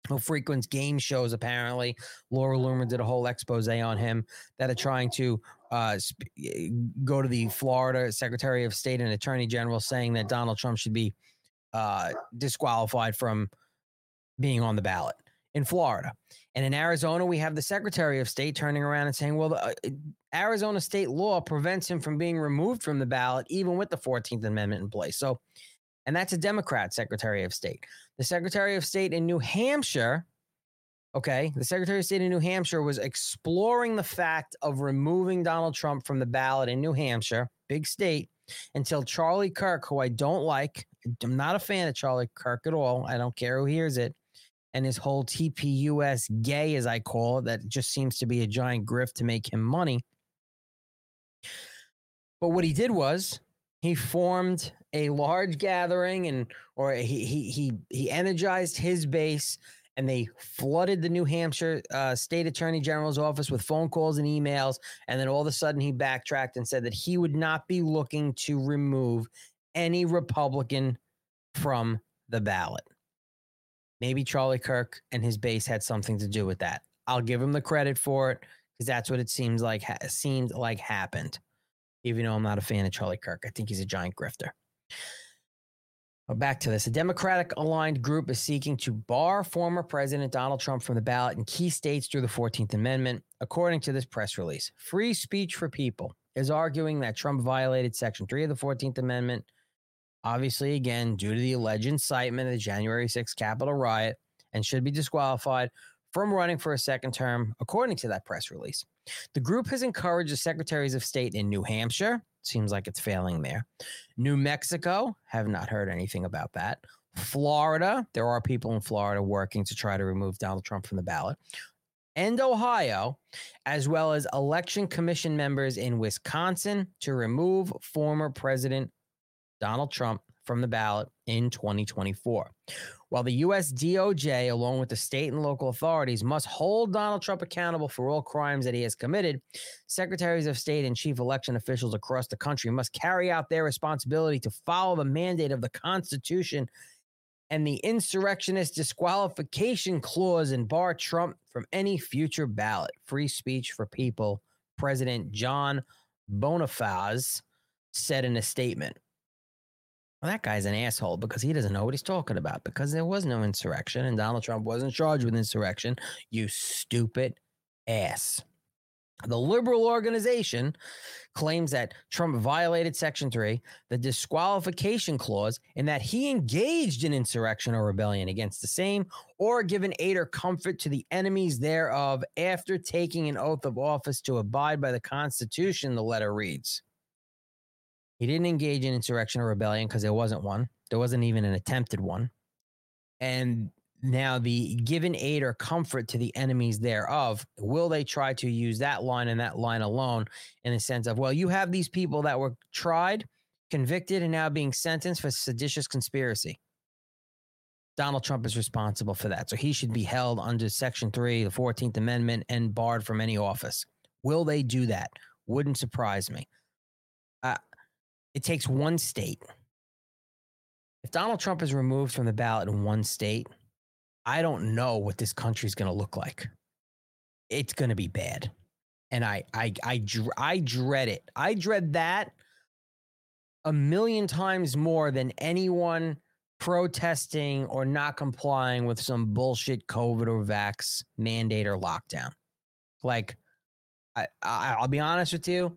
who frequents game shows, apparently. Laura Loomer did a whole expose on him that are trying to uh, sp- go to the Florida Secretary of State and Attorney General saying that Donald Trump should be uh, disqualified from being on the ballot in Florida. And in Arizona, we have the Secretary of State turning around and saying, well, the, uh, Arizona state law prevents him from being removed from the ballot, even with the 14th Amendment in place. So, and that's a Democrat Secretary of State. The Secretary of State in New Hampshire, okay, the Secretary of State in New Hampshire was exploring the fact of removing Donald Trump from the ballot in New Hampshire, big state, until Charlie Kirk, who I don't like, I'm not a fan of Charlie Kirk at all. I don't care who hears it and his whole TPUS gay, as I call it, that just seems to be a giant grift to make him money. But what he did was he formed a large gathering and or he he he he energized his base and they flooded the New Hampshire uh, State Attorney General's office with phone calls and emails. And then all of a sudden he backtracked and said that he would not be looking to remove any Republican from the ballot. Maybe Charlie Kirk and his base had something to do with that. I'll give him the credit for it because that's what it seems like ha- seemed like happened. Even though I'm not a fan of Charlie Kirk, I think he's a giant grifter. But back to this. A Democratic aligned group is seeking to bar former President Donald Trump from the ballot in key states through the 14th Amendment, according to this press release. Free Speech for People is arguing that Trump violated Section 3 of the 14th Amendment obviously, again, due to the alleged incitement of the January 6th Capitol riot, and should be disqualified from running for a second term, according to that press release. The group has encouraged the secretaries of state in New Hampshire, seems like it's failing there. New Mexico, have not heard anything about that. Florida, there are people in Florida working to try to remove Donald Trump from the ballot. And Ohio, as well as election commission members in Wisconsin to remove former President Donald Trump from the ballot in 2024. While the US DOJ, along with the state and local authorities, must hold Donald Trump accountable for all crimes that he has committed, secretaries of state and chief election officials across the country must carry out their responsibility to follow the mandate of the Constitution and the insurrectionist disqualification clause and bar Trump from any future ballot. Free speech for people, President John Bonifaz said in a statement. Well, that guy's an asshole because he doesn't know what he's talking about because there was no insurrection and Donald Trump wasn't charged with insurrection. You stupid ass. The liberal organization claims that Trump violated Section 3, the disqualification clause, in that he engaged in insurrection or rebellion against the same or given aid or comfort to the enemies thereof after taking an oath of office to abide by the Constitution, the letter reads. He didn't engage in insurrection or rebellion because there wasn't one. There wasn't even an attempted one. And now the given aid or comfort to the enemies thereof will they try to use that line and that line alone in the sense of well you have these people that were tried convicted and now being sentenced for seditious conspiracy. Donald trump is responsible for that. So he should be held under section 3 the 14th amendment and barred from any office. Will they do that? Wouldn't surprise me it takes one state if donald trump is removed from the ballot in one state I don't know what this country is going to look like. It's going to be bad. And I, I, I, I dread it. I dread that a million times more than anyone protesting or not complying with some bullshit COVID or vax mandate or lockdown. Like, I, I, I'll be honest with you.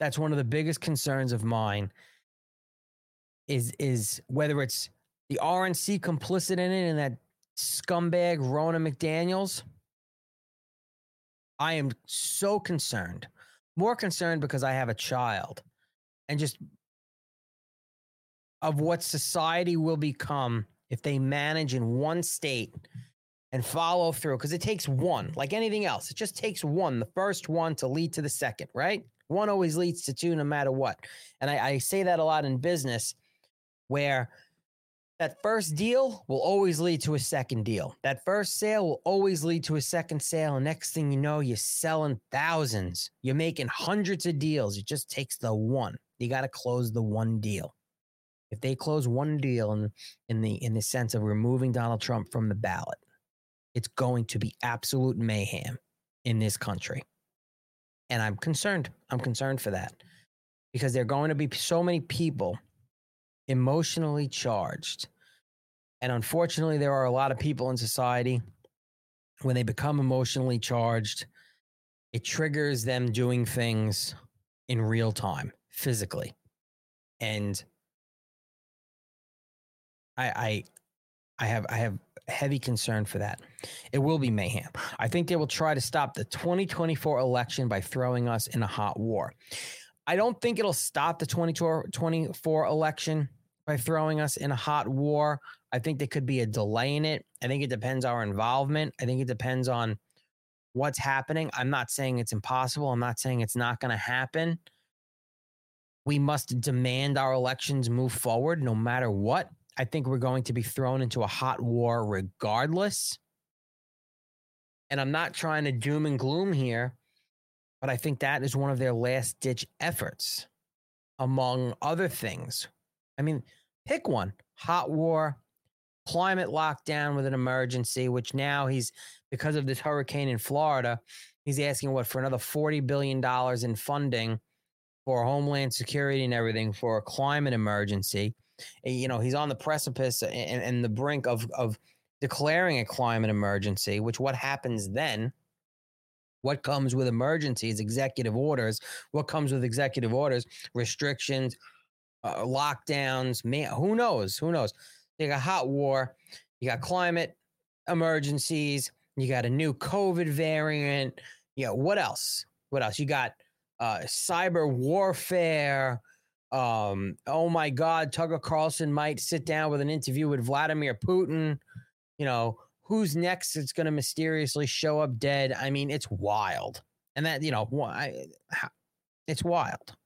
That's one of the biggest concerns of mine. Is is whether it's the RNC complicit in it and that scumbag Ronna McDaniels, I am so concerned. More concerned because I have a child and just of what society will become if they manage in one state and follow through. Because it takes one, like anything else, it just takes one, the first one to lead to the second, right? One always leads to two no matter what. And I, I say that a lot in business where that first deal will always lead to a second deal. That first sale will always lead to a second sale. And next thing you know, you're selling thousands. You're making hundreds of deals. It just takes the one. You got to close the one deal. If they close one deal in, in the in the sense of removing Donald Trump from the ballot, it's going to be absolute mayhem in this country. And I'm concerned. I'm concerned for that because there are going to be so many people emotionally charged. And unfortunately, there are a lot of people in society when they become emotionally charged, it triggers them doing things in real time, physically. And I I I have I have heavy concern for that. It will be mayhem. I think they will try to stop the 2024 election by throwing us in a hot war. I don't think it'll stop the 2024 election by throwing us in a hot war. I think there could be a delay in it. I think it depends our involvement. I think it depends on what's happening. I'm not saying it's impossible. I'm not saying it's not going to happen. We must demand our elections move forward no matter what. I think we're going to be thrown into a hot war regardless. And I'm not trying to doom and gloom here, but I think that is one of their last ditch efforts, among other things. I mean, pick one hot war, climate lockdown with an emergency, which now he's, because of this hurricane in Florida, he's asking what for another $40 billion in funding for homeland security and everything for a climate emergency. You know, he's on the precipice and, and the brink of, of declaring a climate emergency, which what happens then? What comes with emergencies, executive orders? What comes with executive orders? Restrictions, uh, lockdowns. Man, who knows? Who knows? You got hot war. You got climate emergencies. You got a new COVID variant. Yeah. What else? What else? You got uh, cyber warfare. Um, oh my God, Tucker Carlson might sit down with an interview with Vladimir Putin. You know, who's next that's going to mysteriously show up dead? I mean, it's wild. And that, you know, why it's wild.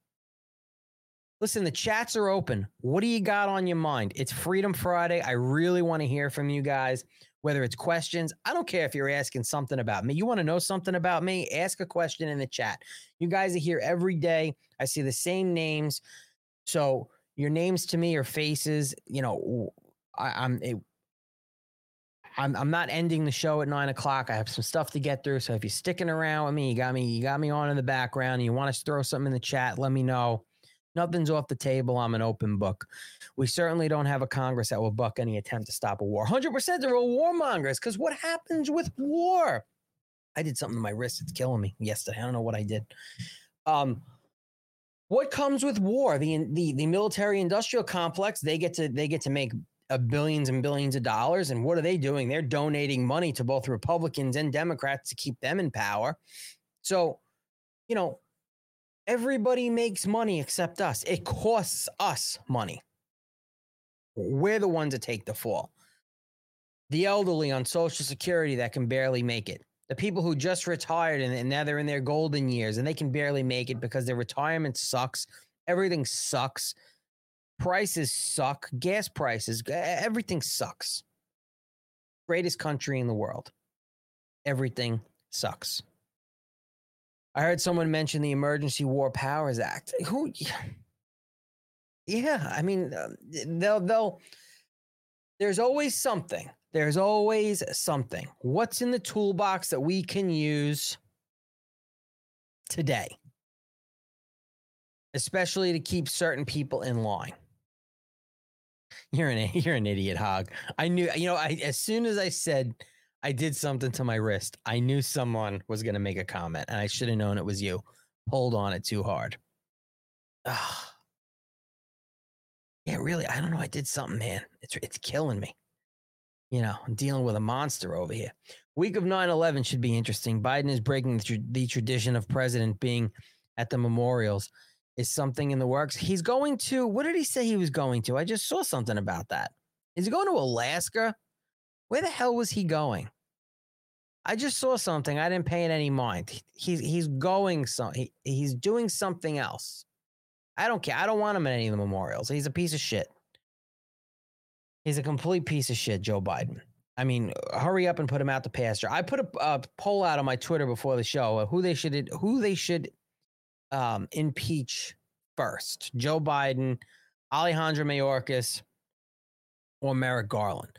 Listen, the chats are open. What do you got on your mind? It's Freedom Friday. I really want to hear from you guys, whether it's questions. I don't care if you're asking something about me. You want to know something about me? Ask a question in the chat. You guys are here every day. I see the same names. So your names to me are faces. You know, I, am it, I'm I'm not ending the show at nine o'clock. I have some stuff to get through. So if you're sticking around with me, you got me, you got me on in the background. You want to throw something in the chat, let me know. Nothing's off the table. I'm an open book. We certainly don't have a Congress that will buck any attempt to stop a war. 100% they're all warmongers because what happens with war? I did something to my wrist. It's killing me yesterday. I don't know what I did. Um, what comes with war? The the the military industrial complex. They get to they get to make billions and billions of dollars. And what are they doing? They're donating money to both Republicans and Democrats to keep them in power. So, you know, Everybody makes money except us. It costs us money. We're the ones that take the fall. the elderly on Social Security that can barely make it, the people who just retired and, and now they're in their golden years and they can barely make it because their retirement sucks. Everything sucks. Prices suck. Gas prices, everything sucks. Greatest country in the world. Everything sucks. I heard someone mention the Emergency War Powers Act. Who? Yeah, I mean, uh, they'll they'll. There's always something. There's always something. What's in the toolbox that we can use today, especially to keep certain people in line? You're an you're an idiot, Hog. I knew. You know, I as soon as I said I did something to my wrist, I knew someone was going to make a comment, and I should have known it was you. Pulled on it too hard. Ah. Yeah, really. I don't know. I did something, man. It's it's killing me. You know, I'm dealing with a monster over here. Week of 9/11 should be interesting. Biden is breaking the, the tradition of president being at the memorials. Is something in the works? He's going to. What did he say he was going to? I just saw something about that. Is he going to Alaska? Where the hell was he going? I just saw something. I didn't pay it any mind. He's he's going some. He, he's doing something else. I don't care. I don't want him at any of the memorials. He's a piece of shit. He's a complete piece of shit, Joe Biden. I mean, hurry up and put him out to pasture. I put a, a poll out on my Twitter before the show who they should who they should um, impeach first: Joe Biden, Alejandro Mayorkas, or Merrick Garland.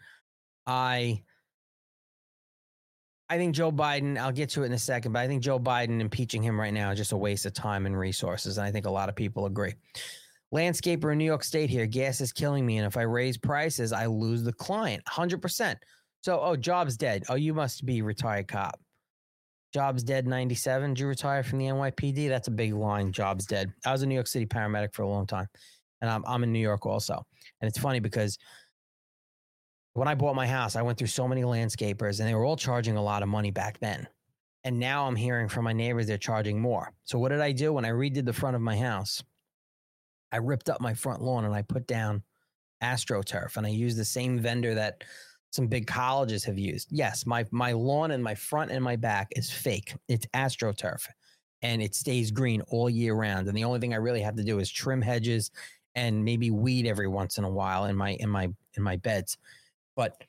I I think Joe Biden, I'll get to it in a second, but I think Joe Biden impeaching him right now is just a waste of time and resources. And I think a lot of people agree. Landscaper in New York State here, gas is killing me. And if I raise prices, I lose the client 100%. So, oh, Job's dead. Oh, you must be retired cop. Job's dead 97. Did you retire from the NYPD? That's a big line. Job's dead. I was a New York City paramedic for a long time. And I'm, I'm in New York also. And it's funny because when I bought my house, I went through so many landscapers and they were all charging a lot of money back then. And now I'm hearing from my neighbors they're charging more. So what did I do when I redid the front of my house? I ripped up my front lawn and I put down AstroTurf and I used the same vendor that some big colleges have used. Yes, my my lawn and my front and my back is fake. It's AstroTurf and it stays green all year round. And the only thing I really have to do is trim hedges and maybe weed every once in a while in my in my in my beds. But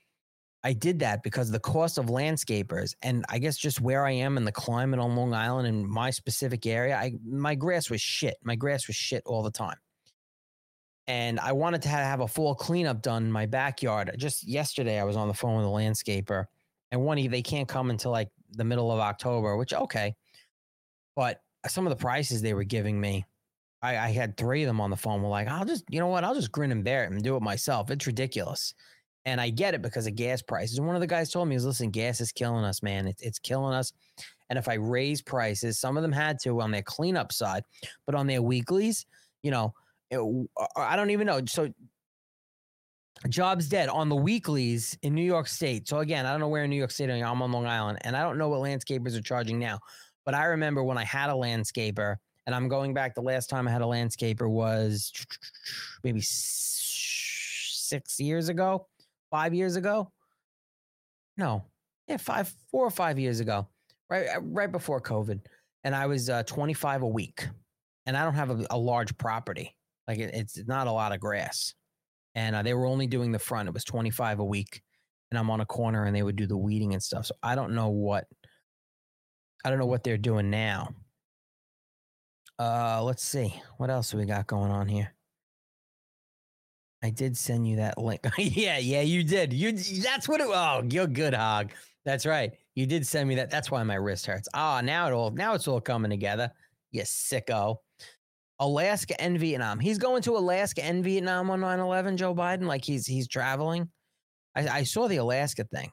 I did that because the cost of landscapers and I guess just where I am in the climate on Long Island in my specific area, I my grass was shit. My grass was shit all the time. And I wanted to have a full cleanup done in my backyard. Just yesterday I was on the phone with a landscaper and one they can't come until like the middle of October, which okay. But some of the prices they were giving me, I, I had three of them on the phone. Were like, I'll just, you know what? I'll just grin and bear it and do it myself. It's ridiculous. And I get it because of gas prices. And one of the guys told me, "Is listen, gas is killing us, man. It's it's killing us. And if I raise prices, some of them had to on their cleanup side, but on their weeklies, you know, it, I don't even know. So jobs dead on the weeklies in New York State. So again, I don't know where in New York State I am. On Long Island, and I don't know what landscapers are charging now. But I remember when I had a landscaper, and I'm going back. The last time I had a landscaper was maybe six years ago, five years ago. No, yeah, five, four or five years ago, right, uh, right before COVID, and I was uh, 25 a week, and I don't have a, a large property. Like it, it's not a lot of grass, and uh, they were only doing the front. It was 25 a week, and I'm on a corner, and they would do the weeding and stuff. So I don't know what, I don't know what they're doing now. Uh, let's see. What else we got going on here? I did send you that link. yeah, yeah, you did. You that's what it oh, you're good, Hog. That's right. You did send me that. That's why my wrist hurts. Ah, now it all now it's all coming together. You sicko. Alaska and Vietnam. He's going to Alaska and Vietnam on 9-11, Joe Biden. Like he's he's traveling. I, I saw the Alaska thing.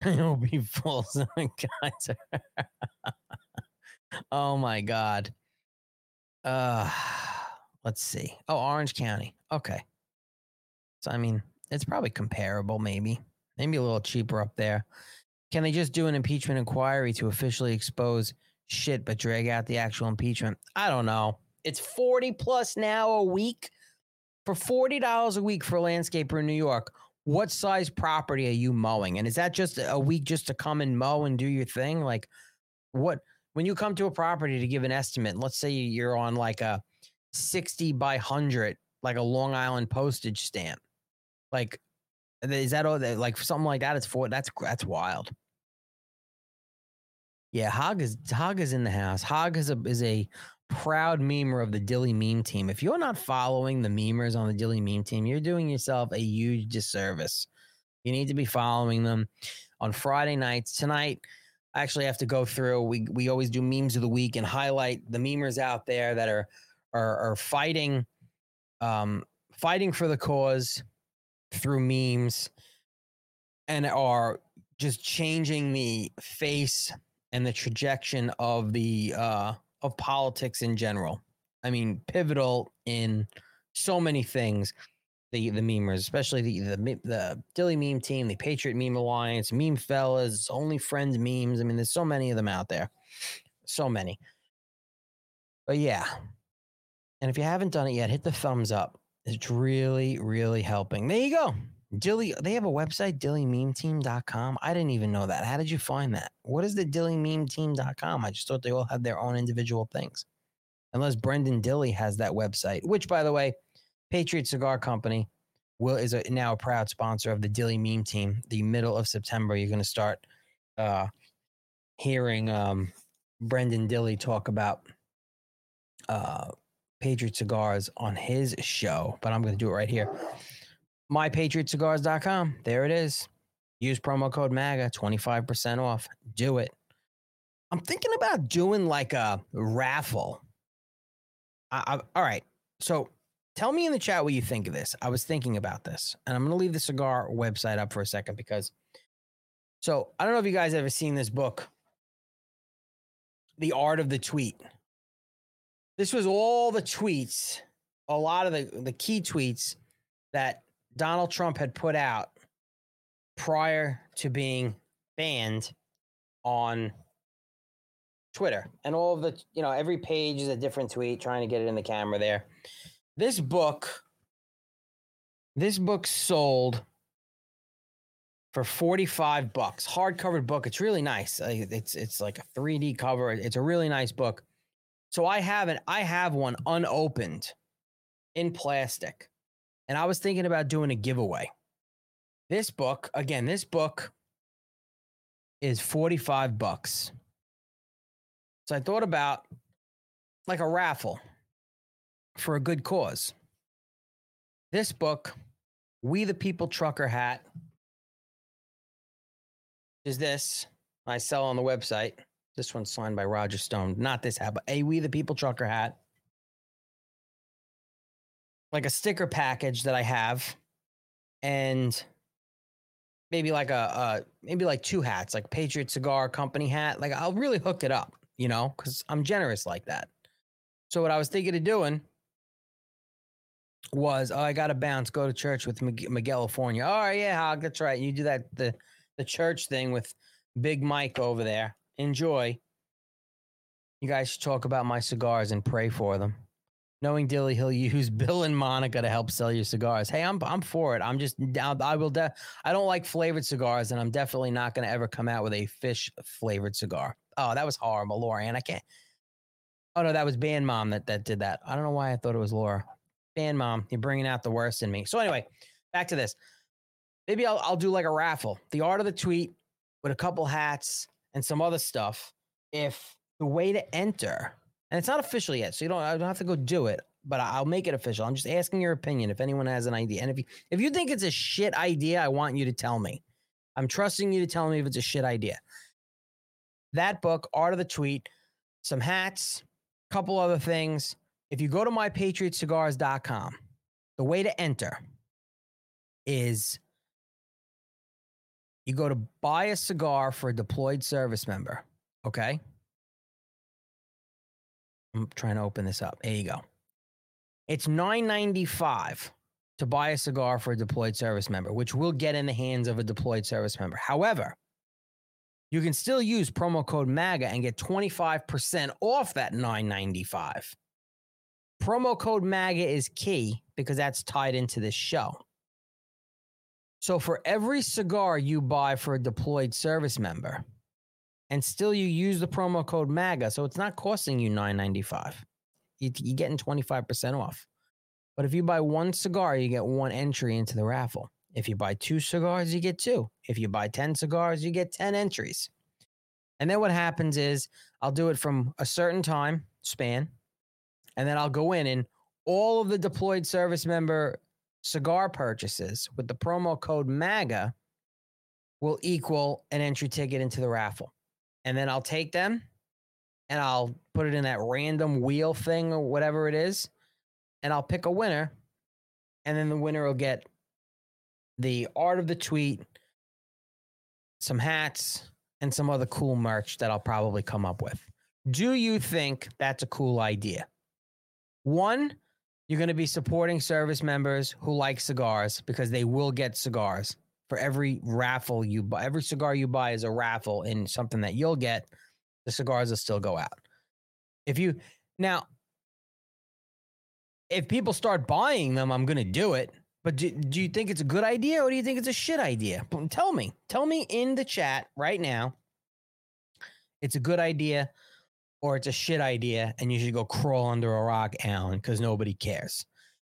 It'll be full guys. oh my god. Uh let's see. Oh, Orange County. Okay. So I mean, it's probably comparable, maybe. Maybe a little cheaper up there. Can they just do an impeachment inquiry to officially expose shit but drag out the actual impeachment? I don't know. It's 40 plus now a week. For $40 a week for a landscaper in New York, what size property are you mowing? And is that just a week just to come and mow and do your thing? Like, what when you come to a property to give an estimate? Let's say you're on like a sixty by hundred, like a Long Island postage stamp. Like, is that all? that- Like something like that? It's for that's that's wild. Yeah, Hog is Hog is in the house. Hog is a is a proud memer of the Dilly meme team. If you're not following the memers on the Dilly meme team, you're doing yourself a huge disservice. You need to be following them on Friday nights. Tonight, I actually have to go through. We we always do memes of the week and highlight the memers out there that are are, are fighting um fighting for the cause through memes and are just changing the face and the trajectory of the uh of politics in general. I mean, pivotal in so many things. The the memers, especially the the the Dilly meme team, the Patriot Meme Alliance, Meme Fellas, Only Friends memes. I mean, there's so many of them out there, so many. But yeah, and if you haven't done it yet, hit the thumbs up. It's really, really helping. There you go. Dilly, they have a website, dillymemeteam.com. I didn't even know that. How did you find that? What is the dillymemeteam.com? I just thought they all had their own individual things. Unless Brendan Dilly has that website, which, by the way, Patriot Cigar Company will is a, now a proud sponsor of the Dilly Meme Team. The middle of September, you're going to start uh, hearing um, Brendan Dilly talk about uh, Patriot Cigars on his show, but I'm going to do it right here. MyPatriotCigars.com. There it is. Use promo code MAGA, 25% off. Do it. I'm thinking about doing like a raffle. I, I, all right. So tell me in the chat what you think of this. I was thinking about this, and I'm going to leave the cigar website up for a second because. So I don't know if you guys ever seen this book, The Art of the Tweet. This was all the tweets, a lot of the, the key tweets that Donald Trump had put out prior to being banned on Twitter. And all of the, you know, every page is a different tweet, trying to get it in the camera there. This book, this book sold for 45 bucks. Hardcover book. It's really nice. It's it's like a 3D cover. It's a really nice book. So I have it, I have one unopened in plastic. And I was thinking about doing a giveaway. This book, again, this book is 45 bucks. So I thought about like a raffle for a good cause. This book, We the People Trucker Hat, is this I sell on the website. This one's signed by Roger Stone. Not this hat, but a We the People Trucker hat. Like a sticker package that I have, and maybe like a, a maybe like two hats, like Patriot Cigar Company hat. Like I'll really hook it up, you know, because I'm generous like that. So what I was thinking of doing was, oh, I got to bounce, go to church with Miguel California. Oh yeah, Hog, that's right. You do that the the church thing with Big Mike over there. Enjoy. You guys should talk about my cigars and pray for them. Knowing Dilly, he'll use Bill and Monica to help sell your cigars. Hey, I'm I'm for it. I'm just. I will. De- I don't like flavored cigars, and I'm definitely not going to ever come out with a fish flavored cigar. Oh, that was horrible, Laura. And I can't. Oh no, that was Band Mom that that did that. I don't know why I thought it was Laura. Band Mom, you're bringing out the worst in me. So anyway, back to this. Maybe I'll I'll do like a raffle. The art of the tweet with a couple hats and some other stuff. If the way to enter, and it's not official yet, so you don't I don't have to go do it, but I'll make it official. I'm just asking your opinion if anyone has an idea. And if you if you think it's a shit idea, I want you to tell me. I'm trusting you to tell me if it's a shit idea. That book, Art of the Tweet, some hats, couple other things. If you go to mypatriotcigars.com, the way to enter is you go to buy a cigar for a deployed service member. Okay. I'm trying to open this up. There you go. It's $9.95 to buy a cigar for a deployed service member, which will get in the hands of a deployed service member. However, you can still use promo code MAGA and get 25% off that $9.95. Promo code MAGA is key because that's tied into this show. So for every cigar you buy for a deployed service member, and still you use the promo code MAGA, so it's not costing you nine ninety five. You, you're getting twenty five percent off. But if you buy one cigar, you get one entry into the raffle. If you buy two cigars, you get two. If you buy ten cigars, you get ten entries. And then what happens is I'll do it from a certain time span, and then I'll go in and all of the deployed service member cigar purchases with the promo code MAGA will equal an entry ticket into the raffle. And then I'll take them and I'll put it in that random wheel thing or whatever it is, and I'll pick a winner. And then the winner will get the art of the tweet, some hats, and some other cool merch that I'll probably come up with. Do you think that's a cool idea? One, you're going to be supporting service members who like cigars because they will get cigars for every raffle you buy. Every cigar you buy is a raffle in something that you'll get. The cigars will still go out. If you now, if people start buying them, I'm going to do it. But do, do you think it's a good idea or do you think it's a shit idea? Tell me. Tell me in the chat right now. It's a good idea or it's a shit idea and you should go crawl under a rock, Alan, because nobody cares.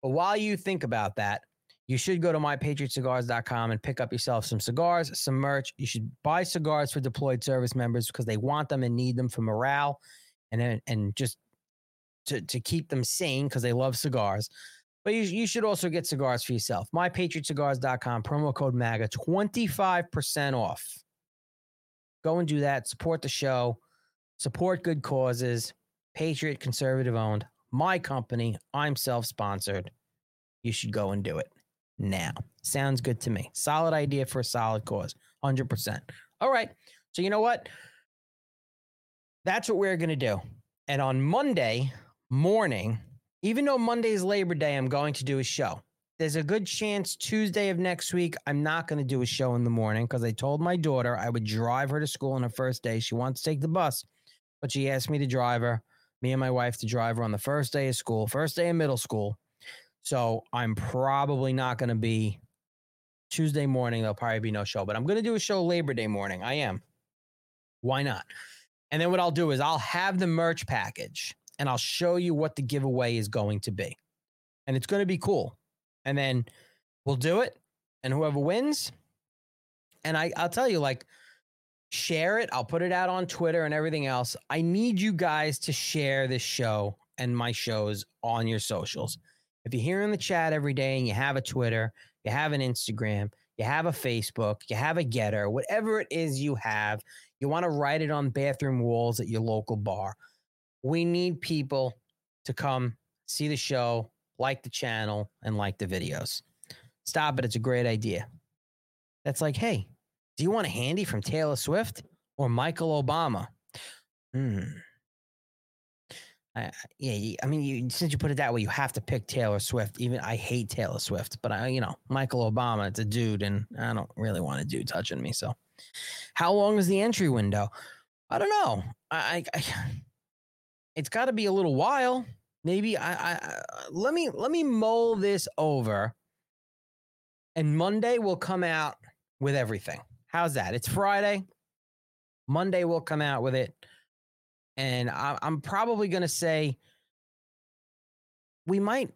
But while you think about that, you should go to mypatriotcigars.com and pick up yourself some cigars, some merch. You should buy cigars for deployed service members because they want them and need them for morale and and just to, to keep them sane because they love cigars. But you, you should also get cigars for yourself. MyPatriotCigars.com, promo code MAGA, 25% off. Go and do that. Support the show, support good causes. Patriot, conservative owned. My company. I'm self sponsored. You should go and do it now. Sounds good to me. Solid idea for a solid cause. 100%. All right. So, you know what? That's what we're going to do. And on Monday morning, even though Monday is Labor Day, I'm going to do a show. There's a good chance Tuesday of next week, I'm not going to do a show in the morning because I told my daughter I would drive her to school on her first day. She wants to take the bus, but she asked me to drive her, me and my wife to drive her on the first day of school, first day of middle school. So I'm probably not going to be Tuesday morning. There'll probably be no show, but I'm going to do a show Labor Day morning. I am. Why not? And then what I'll do is I'll have the merch package and I'll show you what the giveaway is going to be. And it's going to be cool. And then we'll do it. And whoever wins, and I, I'll tell you, like, share it. I'll put it out on Twitter and everything else. I need you guys to share this show and my shows on your socials. If you're here in the chat every day and you have a Twitter, you have an Instagram, you have a Facebook, you have a Gettr, whatever it is you have, you want to write it on bathroom walls at your local bar. We need people to come see the show, like the channel, and like the videos. Stop it. It's a great idea. That's like, hey, do you want a handy from Taylor Swift or Michael Obama? Hmm. I, yeah, I mean, you, since you put it that way, you have to pick Taylor Swift. Even I hate Taylor Swift, but I, you know, Michael Obama, it's a dude, and I don't really want a dude touching me. So, how long is the entry window? I don't know. I, I, it's got to be a little while. Maybe I, I, let me let me mull this over, and Monday will come out with everything. How's that? It's Friday. Monday we'll come out with it and I, I'm probably going to say we might,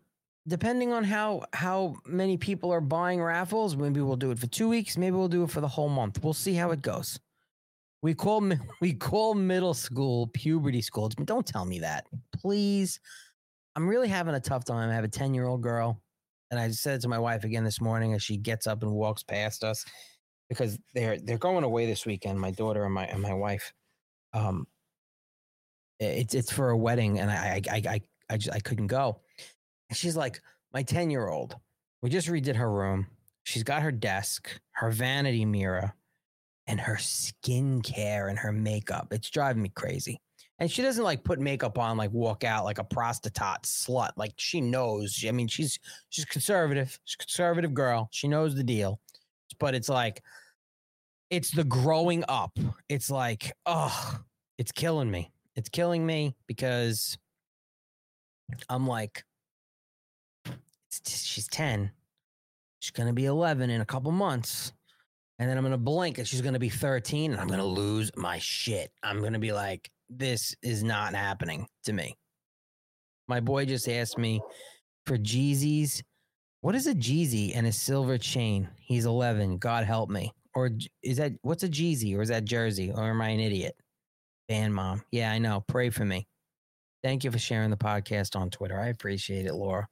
depending on how how many people are buying raffles. Maybe we'll do it for two weeks. Maybe we'll do it for the whole month. We'll see how it goes. We call we call middle school puberty school. Don't tell me that, please. I'm really having a tough time. I have a 10 year old girl, and I said to my wife again this morning as she gets up and walks past us because they're they're going away this weekend. My daughter and my and my wife. Um, it's it's for a wedding, and I I I I, just I couldn't go. And she's like, my ten year old. We just redid her room. She's got her desk, her vanity mirror, and her skincare and her makeup. It's driving me crazy. And she doesn't like put makeup on, like walk out like a prostitute slut. Like she knows. I mean, she's she's conservative. She's conservative girl. She knows the deal. But it's like, it's the growing up. It's like, oh, it's killing me it's killing me because I'm like, she's 10. She's going to be 11 in a couple months. And then I'm going to blink and she's going to be 13 and I'm going to lose my shit. I'm going to be like, this is not happening to me. My boy just asked me for Jeezys. What is a Jeezy and a silver chain? He's 11. God help me. Or is that what's a Jeezy or is that Jersey? Or am I an idiot? Band mom. Yeah, I know. Pray for me. Thank you for sharing the podcast on Twitter. I appreciate it, Laura.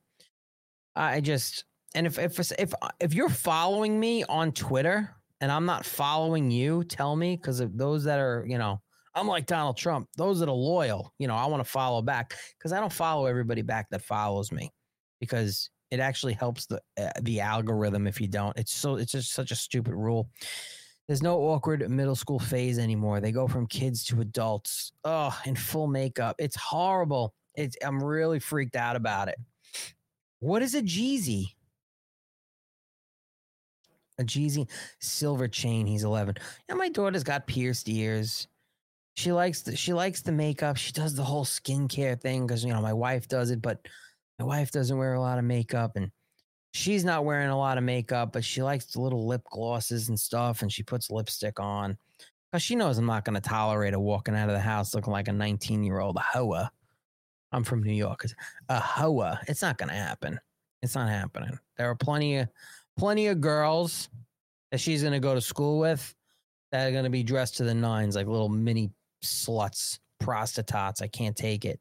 I just and if if if if you're following me on Twitter and I'm not following you, tell me because those that are you know I'm like Donald Trump. Those that are loyal, you know, I want to follow back because I don't follow everybody back that follows me because it actually helps the uh, the algorithm if you don't. It's so it's just such a stupid rule. There's no awkward middle school phase anymore. They go from kids to adults. Oh, in full makeup. It's horrible. It's I'm really freaked out about it. What is a Jeezy? A Jeezy silver chain. He's 11. Yeah, my daughter's got pierced ears. She likes the she likes the makeup. She does the whole skincare thing because you know my wife does it, but my wife doesn't wear a lot of makeup and she's not wearing a lot of makeup, but she likes the little lip glosses and stuff, and she puts lipstick on because she knows I'm not going to tolerate her walking out of the house looking like a 19 year old hoa. I'm from New York. A hoa. It's not going to happen. It's not happening. There are plenty of plenty of girls that she's going to go to school with that are going to be dressed to the nines like little mini sluts, prostitutes. I can't take it.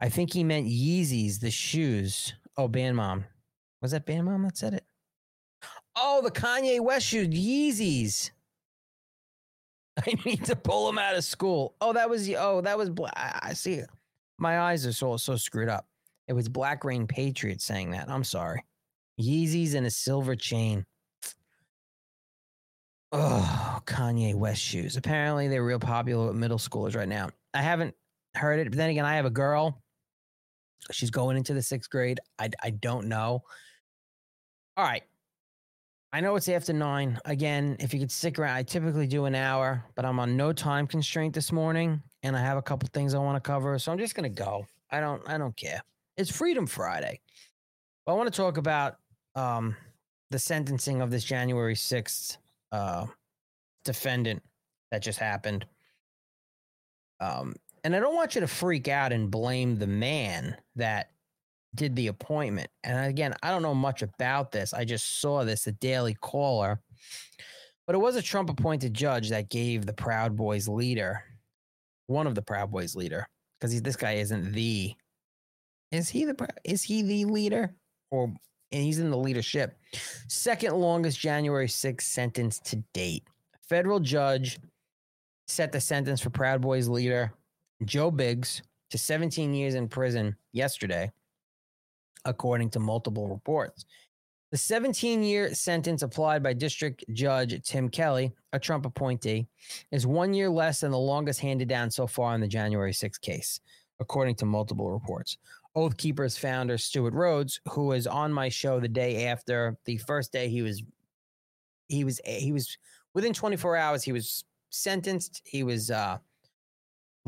I think he meant Yeezys, the shoes. Oh, band mom. Was that band mom that said it? Oh, the Kanye West shoes, Yeezys. I need to pull them out of school. Oh, that was oh, that was bla- I see. My eyes are so so screwed up. It was Black Rain Patriot saying that. I'm sorry. Yeezys and a silver chain. Oh, Kanye West shoes. Apparently, they're real popular with middle schoolers right now. I haven't heard it, but then again, I have a girl. She's going into the sixth grade. I, I don't know. All right. I know it's after nine. Again, if you could stick around, I typically do an hour, but I'm on no time constraint this morning, and I have a couple things I want to cover, so I'm just gonna go. I don't I don't care. It's Freedom Friday. But I want to talk about um, the sentencing of this January 6th uh, defendant that just happened. Um, and I don't want you to freak out and blame the man that did the appointment. And again, I don't know much about this. I just saw this, the Daily Caller. But it was a Trump appointed judge that gave the Proud Boys leader, one of the Proud Boys leader, because this guy isn't the, is he the, is he the leader? Or, and he's in the leadership. Second longest January 6th sentence to date. Federal judge set the sentence for Proud Boys leader Joe Biggs to 17 years in prison yesterday, according to multiple reports. The 17 year sentence applied by District Judge Tim Kelly, a Trump appointee, is one year less than the longest handed down so far in the January 6th case, according to multiple reports. Oath Keepers founder Stewart Rhodes, who was on my show the day after the first day he was he was he was within 24 hours he was sentenced, he was uh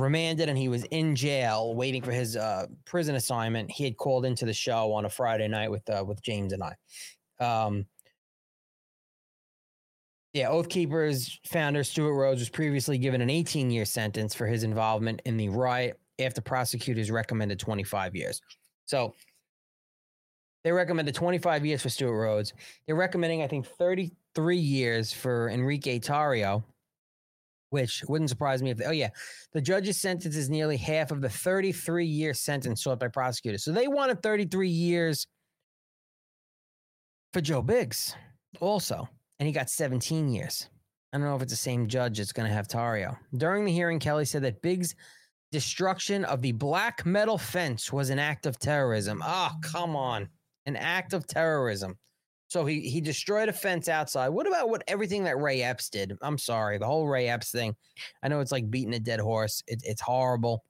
remanded and he was in jail waiting for his uh, prison assignment. He had called into the show on a Friday night with uh, with James and I. Um, yeah, Oath Keepers founder Stewart Rhodes was previously given an 18 year sentence for his involvement in the riot after prosecutors recommended 25 years. So they recommended 25 years for Stewart Rhodes. They're recommending, I think, 33 years for Enrique Tarrio, which wouldn't surprise me if, oh, yeah, the judge's sentence is nearly half of the 33 year sentence sought by prosecutors. So they wanted 33 years for Joe Biggs also, and he got 17 years. I don't know if it's the same judge that's going to have Tarrio. During the hearing, Kelly said that Biggs' destruction of the black metal fence was an act of terrorism. Oh, come on. An act of terrorism. So he he destroyed a fence outside. What about what everything that Ray Epps did? I'm sorry, the whole Ray Epps thing. I know it's like beating a dead horse. It, it's horrible.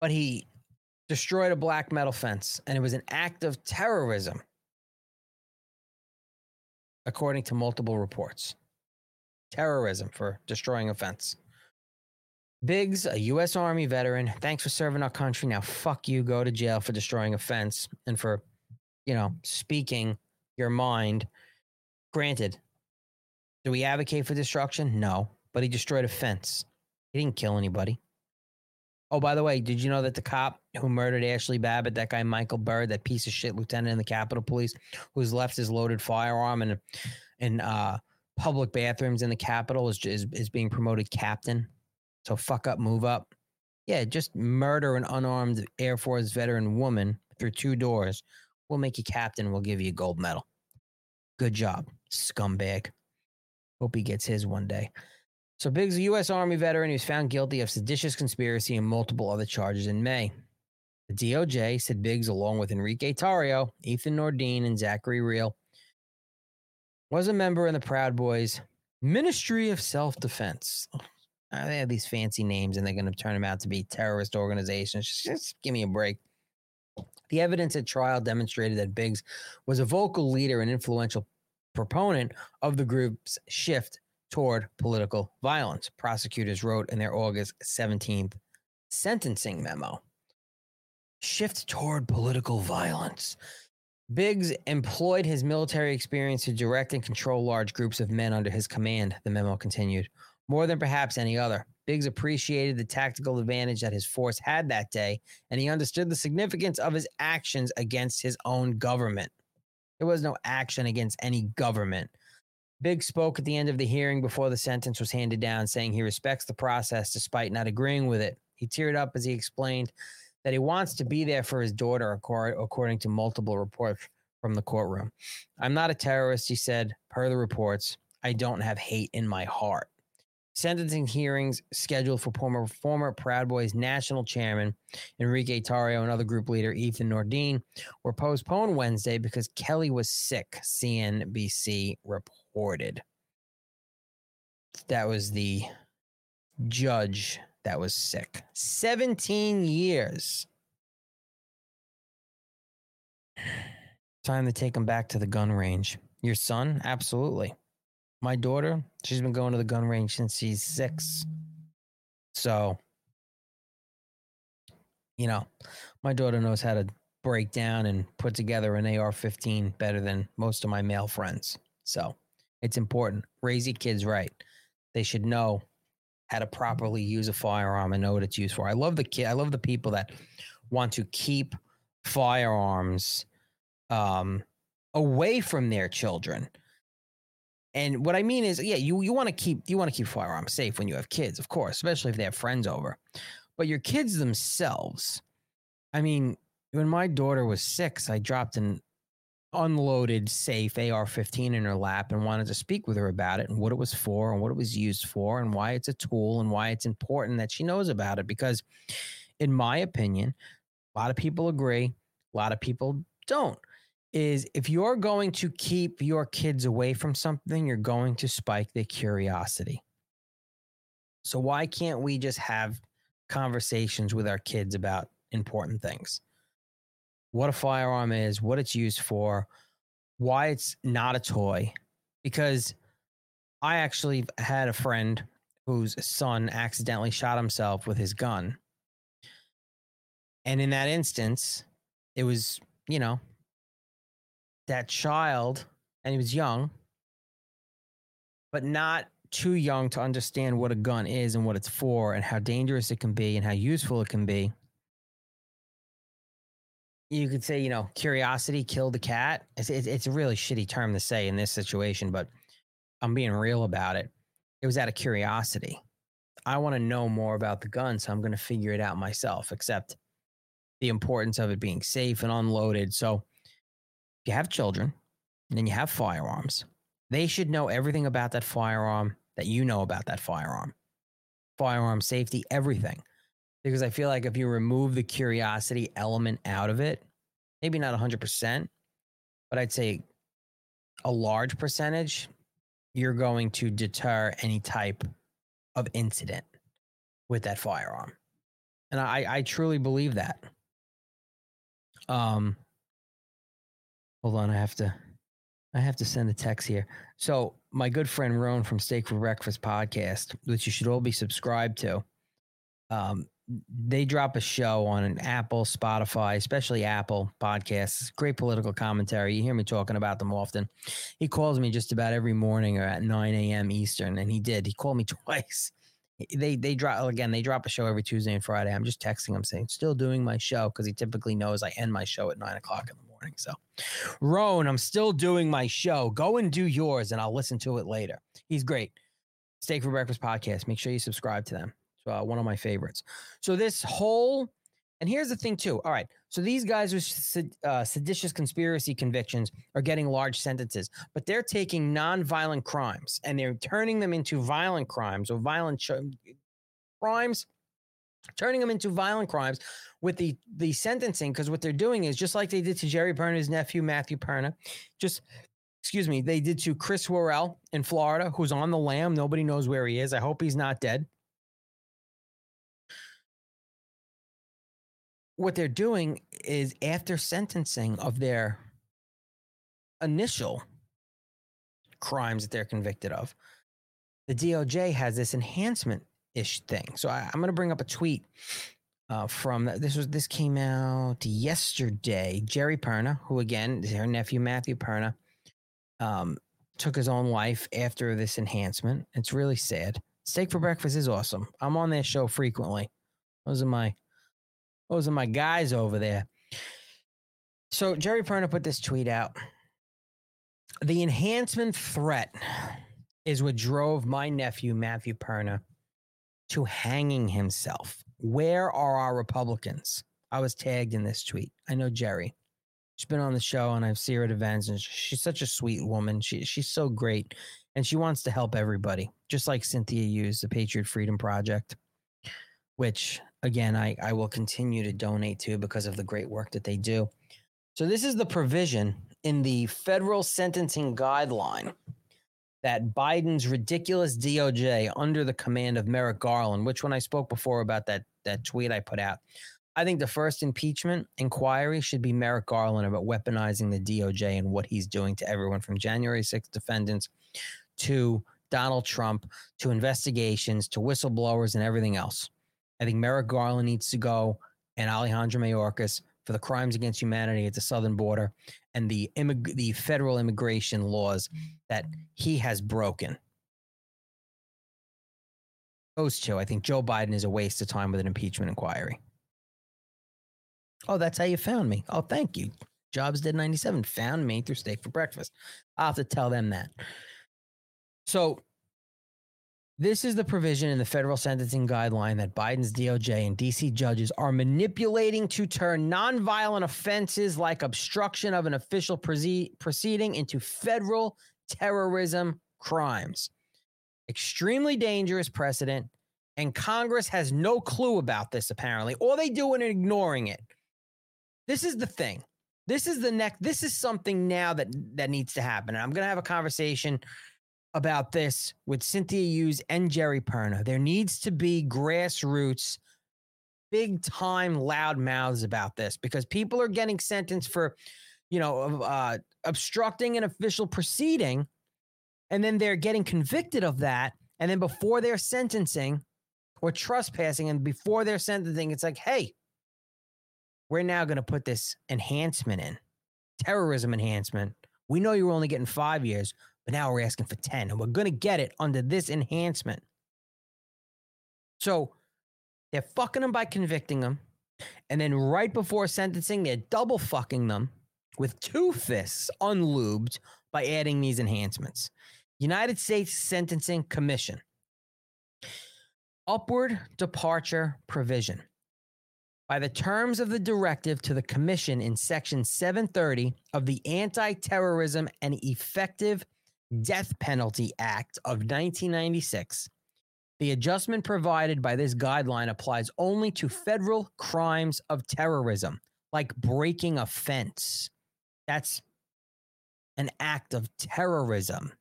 But he destroyed a black metal fence, and it was an act of terrorism, according to multiple reports. Terrorism for destroying a fence. Biggs, a U.S. Army veteran. Thanks for serving our country. Now, fuck you. Go to jail for destroying a fence and for, you know, speaking your mind. Granted, do we advocate for destruction? No, but he destroyed a fence. He didn't kill anybody. Oh, by the way, did you know that the cop who murdered Ashley Babbitt, that guy Michael Byrd, that piece of shit lieutenant in the Capitol Police, who's left his loaded firearm in in uh, public bathrooms in the Capitol, is, is is being promoted captain? So fuck up, move up. Yeah, just murder an unarmed Air Force veteran woman through two doors. We'll make you captain. We'll give you a gold medal. Good job, scumbag. Hope he gets his one day. So Biggs, a U.S. Army veteran, he was found guilty of seditious conspiracy and multiple other charges in May. The DOJ said Biggs, along with Enrique Tarrio, Ethan Nordean, and Zachary Rehl, was a member in the Proud Boys Ministry of Self Defense. They have these fancy names and they're going to turn them out to be terrorist organizations. Just, just give me a break. The evidence at trial demonstrated that Biggs was a vocal leader and influential proponent of the group's shift toward political violence, prosecutors wrote in their August 17th sentencing memo. Shift toward political violence. Biggs employed his military experience to direct and control large groups of men under his command, the memo continued. More than perhaps any other, Biggs appreciated the tactical advantage that his force had that day, and he understood the significance of his actions against his own government. There was no action against any government. Biggs spoke at the end of the hearing before the sentence was handed down, saying he respects the process despite not agreeing with it. He teared up as he explained that he wants to be there for his daughter, according to multiple reports from the courtroom. I'm not a terrorist, he said, per the reports. I don't have hate in my heart. Sentencing hearings scheduled for former, former Proud Boys national chairman Enrique Tarrio and other group leader Ethan Nordean were postponed Wednesday because Kelly was sick, CNBC reported. That was the judge that was sick. 17 years. Time to take him back to the gun range. Your son? Absolutely. My daughter, she's been going to the gun range since she's six. So, you know, my daughter knows how to break down and put together an AR 15 better than most of my male friends. So, it's important. Raise your kids right. They should know how to properly use a firearm and know what it's used for. I love the kid. I love the people that want to keep firearms um, away from their children. And what I mean is, yeah, you you want to keep you want to keep firearms safe when you have kids, of course, especially if they have friends over. But your kids themselves, I mean, when my daughter was six, I dropped an unloaded safe AR-15 in her lap and wanted to speak with her about it and what it was for and what it was used for and why it's a tool and why it's important that she knows about it because in my opinion a lot of people agree a lot of people don't is if you're going to keep your kids away from something, you're going to spike their curiosity. So, why can't we just have conversations with our kids about important things? What a firearm is, what it's used for, why it's not a toy. Because I actually had a friend whose son accidentally shot himself with his gun. And in that instance, it was, you know, that child, and he was young, but not too young to understand what a gun is and what it's for and how dangerous it can be and how useful it can be. You could say, you know, curiosity killed the cat. It's, it's, a really shitty term to say in this situation, but I'm being real about it. It was out of curiosity. I want to know more about the gun, so I'm going to figure it out myself, except the importance of it being safe and unloaded. So, you have children and then you have firearms, they should know everything about that firearm that you know about that firearm. Firearm safety, everything. Because I feel like if you remove the curiosity element out of it, maybe not 100%, but I'd say a large percentage, you're going to deter any type of incident with that firearm. And I, I truly believe that. Um, Hold on, I have to I have to send a text here. So my good friend Roan from Steak for Breakfast podcast, which you should all be subscribed to. Um, they drop a show on an Apple, Spotify, especially Apple podcasts. Great political commentary. You hear me talking about them often. He calls me just about every morning or at 9 a.m. Eastern, and he did. He called me twice. They they drop again. They drop a show every Tuesday and Friday. I'm just texting him saying, "Still doing my show," because he typically knows I end my show at nine o'clock in the morning. So, Roan, I'm still doing my show. Go and do yours, and I'll listen to it later. He's great. Steak for Breakfast podcast. Make sure you subscribe to them. It's uh, one of my favorites. So this whole, and here's the thing too. All right, so these guys with uh, seditious conspiracy convictions are getting large sentences, but they're taking non-violent crimes and they're turning them into violent crimes or violent ch- crimes, turning them into violent crimes with the the sentencing. Because what they're doing is just like they did to Geri Perna's nephew Matthew Perna, just excuse me, they did to Chris Worrell in Florida, who's on the lam. Nobody knows where he is. I hope he's not dead. What they're doing is after sentencing of their initial crimes that they're convicted of, the DOJ has this enhancement ish thing. So I, I'm going to bring up a tweet uh, from this was this came out yesterday. Geri Perna, who again is her nephew Matthew Perna, um, took his own life after this enhancement. It's really sad. Steak for breakfast is awesome. I'm on their show frequently. Those are my those are my guys over there. So Geri Perna put this tweet out. The enhancement threat is what drove my nephew Matthew Perna to hanging himself. Where are our Republicans? I was tagged in this tweet. I know Geri. She's been on the show and I've seen her at events and she's such a sweet woman. She she's so great and she wants to help everybody, just like Cynthia used the Patriot Freedom Project, which again I, I will continue to donate to because of the great work that they do. So this is the provision in the federal sentencing guideline that Biden's ridiculous DOJ under the command of Merrick Garland, which when I spoke before about that that tweet I put out, I think the first impeachment inquiry should be Merrick Garland about weaponizing the DOJ and what he's doing to everyone from January 6th defendants to Donald Trump to investigations to whistleblowers and everything else. I think Merrick Garland needs to go and Alejandro Mayorkas for the crimes against humanity at the southern border and the immig- the federal immigration laws that he has broken. Those two, I think Joe Biden is a waste of time with an impeachment inquiry. Oh, that's how you found me. Oh, thank you. Jobs did 97 found me through steak for breakfast. I'll have to tell them that. So, this is the provision in the federal sentencing guideline that Biden's DOJ and DC judges are manipulating to turn nonviolent offenses like obstruction of an official proce- proceeding into federal terrorism crimes. Extremely dangerous precedent, and Congress has no clue about this apparently, or they do and ignoring it. This is the thing. This is the next. This is something now that that needs to happen. And I'm going to have a conversation about this with Cynthia Hughes and Geri Perna. There needs to be grassroots, big time loud mouths about this because people are getting sentenced for, you know, uh, obstructing an official proceeding, and then they're getting convicted of that. And then before their sentencing or trespassing, and before their sentencing, it's like, hey, we're now going to put this enhancement in terrorism enhancement. We know you were only getting five years, but now we're asking for 10, and we're going to get it under this enhancement. So they're fucking them by convicting them. And then right before sentencing, they're double fucking them with two fists unlubed by adding these enhancements. United States Sentencing Commission. Upward departure provision. By the terms of the directive to the Commission in Section 730 of the Anti Terrorism and Effective Death Penalty Act of 1996, the adjustment provided by this guideline applies only to federal crimes of terrorism, like breaking a fence. That's an act of terrorism.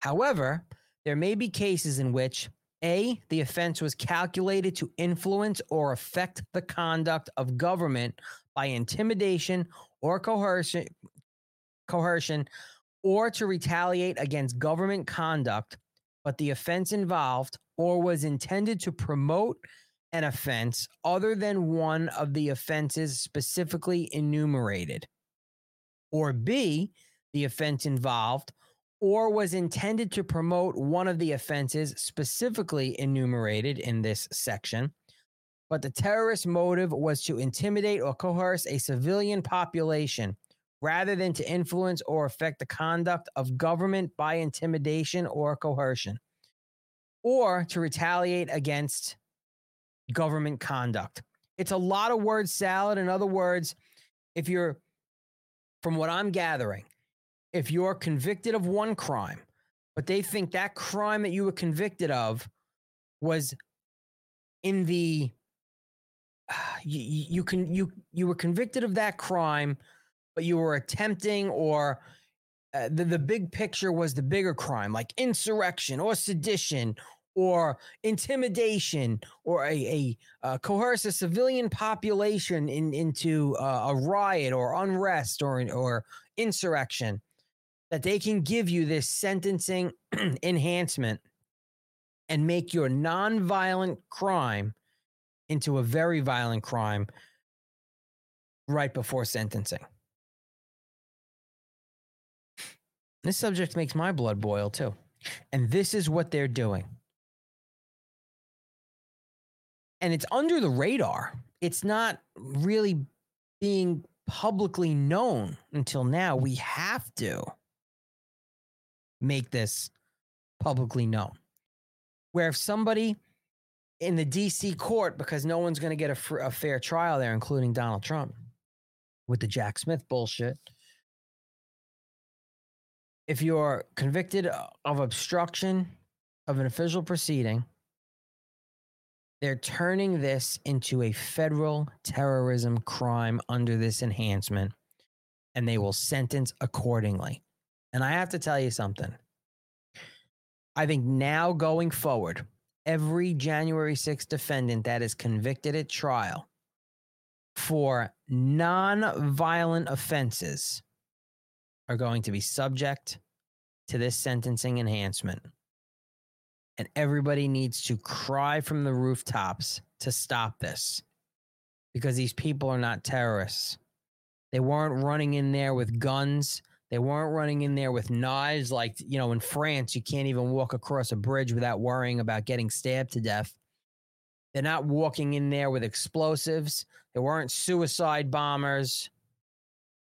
However, there may be cases in which A, the offense was calculated to influence or affect the conduct of government by intimidation or coercion, coercion or to retaliate against government conduct, but the offense involved or was intended to promote an offense other than one of the offenses specifically enumerated, or B, the offense involved or was intended to promote one of the offenses specifically enumerated in this section, but the terrorist motive was to intimidate or coerce a civilian population rather than to influence or affect the conduct of government by intimidation or coercion, or to retaliate against government conduct. It's a lot of word salad. In other words, if you're, from what I'm gathering, if you're convicted of one crime, but they think that crime that you were convicted of was in the you, you can you you were convicted of that crime but you were attempting or uh, the, the big picture was the bigger crime like insurrection or sedition or intimidation or a, a, uh coerce a civilian population in, into uh, a riot or unrest or or insurrection that they can give you this sentencing enhancement and make your non-violent crime into a very violent crime right before sentencing. This subject makes my blood boil too. And this is what they're doing. And it's under the radar. It's not really being publicly known until now. We have to make this publicly known. Where if somebody in the DC court, because no one's going to get a, fair trial there, including Donald Trump with the Jack Smith bullshit. If you're convicted of obstruction of an official proceeding, they're turning this into a federal terrorism crime under this enhancement, and they will sentence accordingly. And I have to tell you something. I think now going forward, every January 6th defendant that is convicted at trial for non-violent offenses are going to be subject to this sentencing enhancement. And everybody needs to cry from the rooftops to stop this because these people are not terrorists. They weren't running in there with guns. They weren't running in there with knives. Like, you know, in France, you can't even walk across a bridge without worrying about getting stabbed to death. They're not walking in there with explosives. They weren't suicide bombers.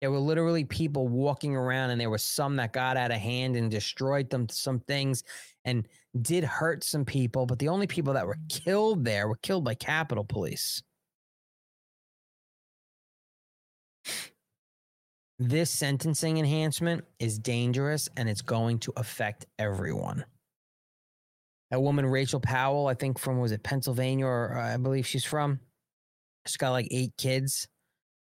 There were literally people walking around, and there were some that got out of hand and destroyed them some things and did hurt some people. But the only people that were killed there were killed by Capitol Police. This sentencing enhancement is dangerous and it's going to affect everyone. That woman, Rachel Powell, I think from, was it Pennsylvania or uh, I believe she's from? She's got like eight kids.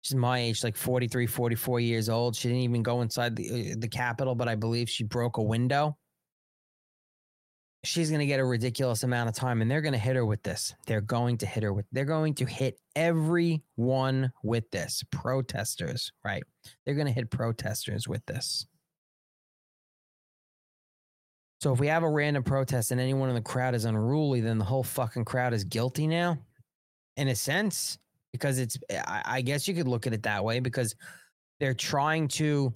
She's my age, like 43, 44 years old. She didn't even go inside the, uh, the Capitol, but I believe she broke a window. She's going to get a ridiculous amount of time and they're going to hit her with this. They're going to hit her with, they're going to hit everyone with this. Protesters, right? They're going to hit protesters with this. So if we have a random protest and anyone in the crowd is unruly, then the whole fucking crowd is guilty now, in a sense, because it's, eh, I, I guess you could look at it that way because they're trying to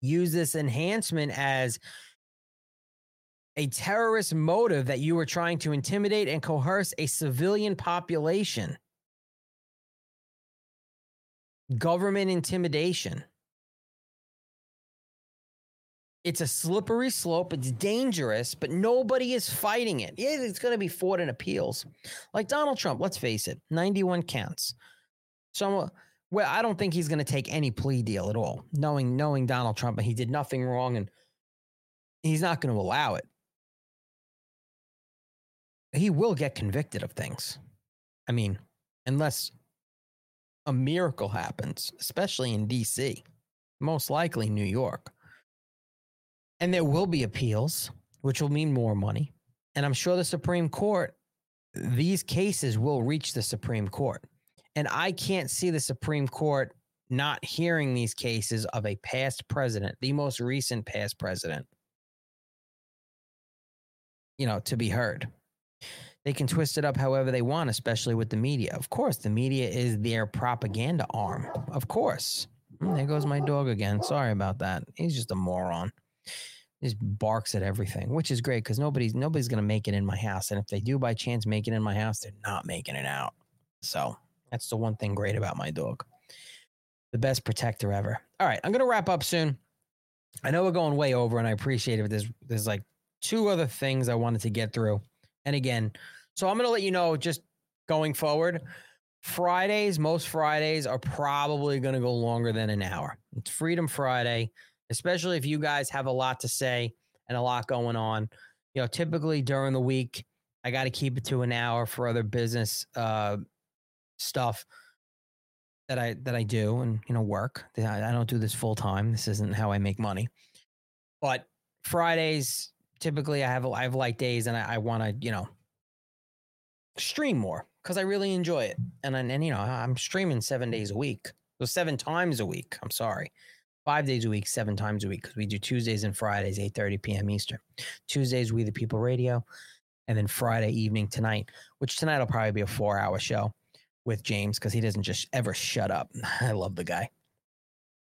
use this enhancement as a terrorist motive that you were trying to intimidate and coerce a civilian population. Government intimidation. It's a slippery slope. It's dangerous, but nobody is fighting it. Yeah, it's going to be fought in appeals. Like Donald Trump, let's face it, 91 counts. So, uh, well, I don't think he's going to take any plea deal at all, knowing knowing Donald Trump and he did nothing wrong and he's not going to allow it. He will get convicted of things. I mean, unless a miracle happens, especially in DC, most likely New York. And there will be appeals, which will mean more money. And I'm sure the Supreme Court, these cases will reach the Supreme Court. And I can't see the Supreme Court not hearing these cases of a past president, the most recent past president, you know, to be heard. they can twist it up however they want, especially with the media. Of course, the media is their propaganda arm. Of course. Mm, There goes my dog again. Sorry about that. He's just a moron. Just barks at everything, which is great because nobody's nobody's gonna make it in my house. And if they do by chance make it in my house, they're not making it out. So that's the one thing great about my dog. The best protector ever. All right, I'm gonna wrap up soon. I know we're going way over, and I appreciate it. There's there's like two other things I wanted to get through. And again, so I'm gonna let you know just going forward. Fridays, most Fridays are probably gonna go longer than an hour. It's Freedom Friday, especially if you guys have a lot to say and a lot going on. You know, typically during the week, I got to keep it to an hour for other business uh, stuff that I that I do and you know work. I, don't do this full time. This isn't how I make money. But Fridays, typically, I have I have light days, and I, I want to you know stream more because I really enjoy it. And and, and you know I'm streaming seven days a week, so seven times a week. I'm sorry, five days a week, seven times a week because we do Tuesdays and Fridays, eight thirty p.m. Eastern. Tuesdays, We the People Radio, and then Friday evening tonight, which tonight will probably be a four hour show with James because he doesn't just ever shut up. I love the guy.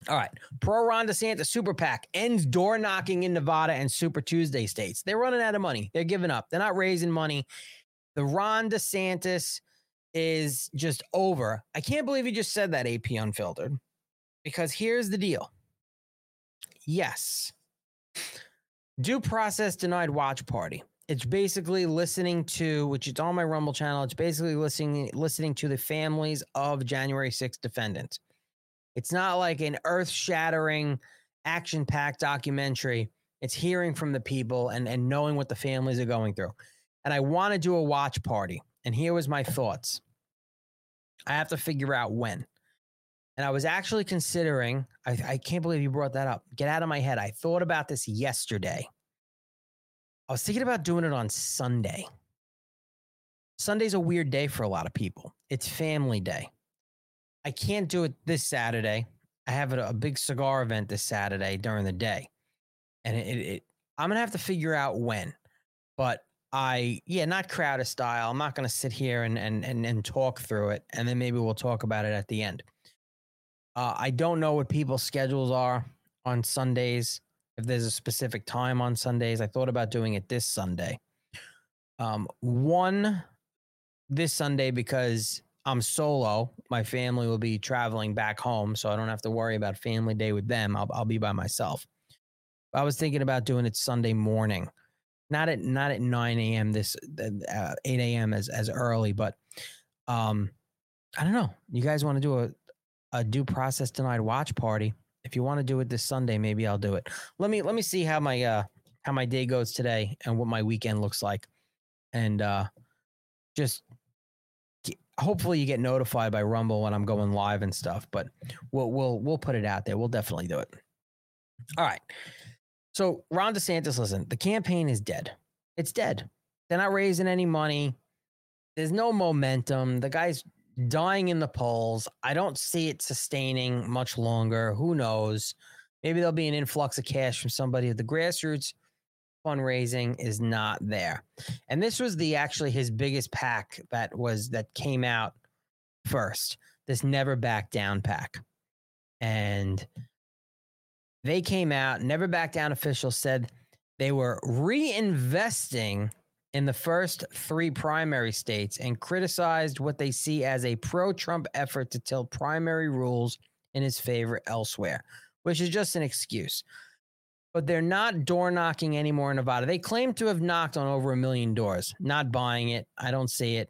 All right. Pro Ron DeSantis Super PAC ends door knocking in Nevada and Super Tuesday states. They're running out of money. They're giving up. They're not raising money. The Ron DeSantis is just over. I can't believe he just said that, AP Unfiltered, because here's the deal. Yes. Due process denied watch party. It's basically listening to, which it's on my Rumble channel. It's basically listening listening to the families of January 6th defendants. It's not like an earth-shattering, action-packed documentary. It's hearing from the people and, and knowing what the families are going through. And I want to do a watch party. And here was my thoughts. I have to figure out when. And I was actually considering, I, I can't believe you brought that up. Get out of my head. I thought about this yesterday. I was thinking about doing it on Sunday. Sunday's a weird day for a lot of people. It's family day. I can't do it this Saturday. I have a, a big cigar event this Saturday during the day. And it, it, it I'm gonna have to figure out when. But I yeah, not crowded style. I'm not gonna sit here and and and, and talk through it, and then maybe we'll talk about it at the end. Uh, I don't know what people's schedules are on Sundays. If there's a specific time on Sundays, I thought about doing it this Sunday. Um, one this Sunday because I'm solo. My family will be traveling back home, so I don't have to worry about family day with them. I'll I'll be by myself. I was thinking about doing it Sunday morning, not at not at 9 a.m. this uh, 8 a.m. as as early, but um, I don't know. You guys want to do a a due process denied watch party? If you want to do it this Sunday, maybe I'll do it. Let me let me see how my uh how my day goes today and what my weekend looks like, and uh, just hopefully you get notified by Rumble when I'm going live and stuff. But we'll we'll we'll put it out there. We'll definitely do it. All right. So Ron DeSantis, listen, the campaign is dead. It's dead. They're not raising any money. There's no momentum. The guy's dying in the polls. I don't see it sustaining much longer. Who knows? Maybe there'll be an influx of cash from somebody. At the grassroots fundraising is not there. And this was the actually his biggest pack that was that came out first. This never back down pack. And they came out, never back down officials said they were reinvesting in the first three primary states and criticized what they see as a pro Trump effort to tilt primary rules in his favor elsewhere, which is just an excuse. But they're not door knocking anymore in Nevada. They claim to have knocked on over a million doors. Not buying it. I don't see it.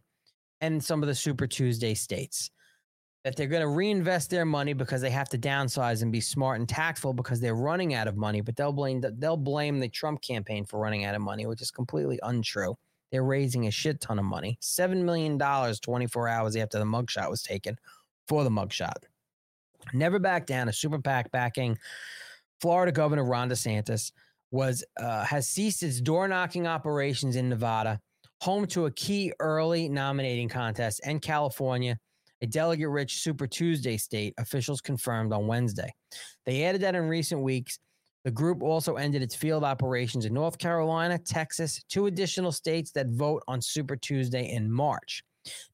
And some of the Super Tuesday states that they're going to reinvest their money because they have to downsize and be smart and tactful because they're running out of money. But they'll blame the, they'll blame the Trump campaign for running out of money, which is completely untrue. They're raising a shit ton of money, seven million dollars, 24 hours after the mugshot was taken for the mugshot. Never back down. A super PAC backing Florida Governor Ron DeSantis was uh, has ceased its door knocking operations in Nevada, home to a key early nominating contest, and California a delegate rich Super Tuesday state, officials confirmed on Wednesday. They added that in recent weeks, The group also ended its field operations in North Carolina, Texas, two additional states that vote on Super Tuesday in March.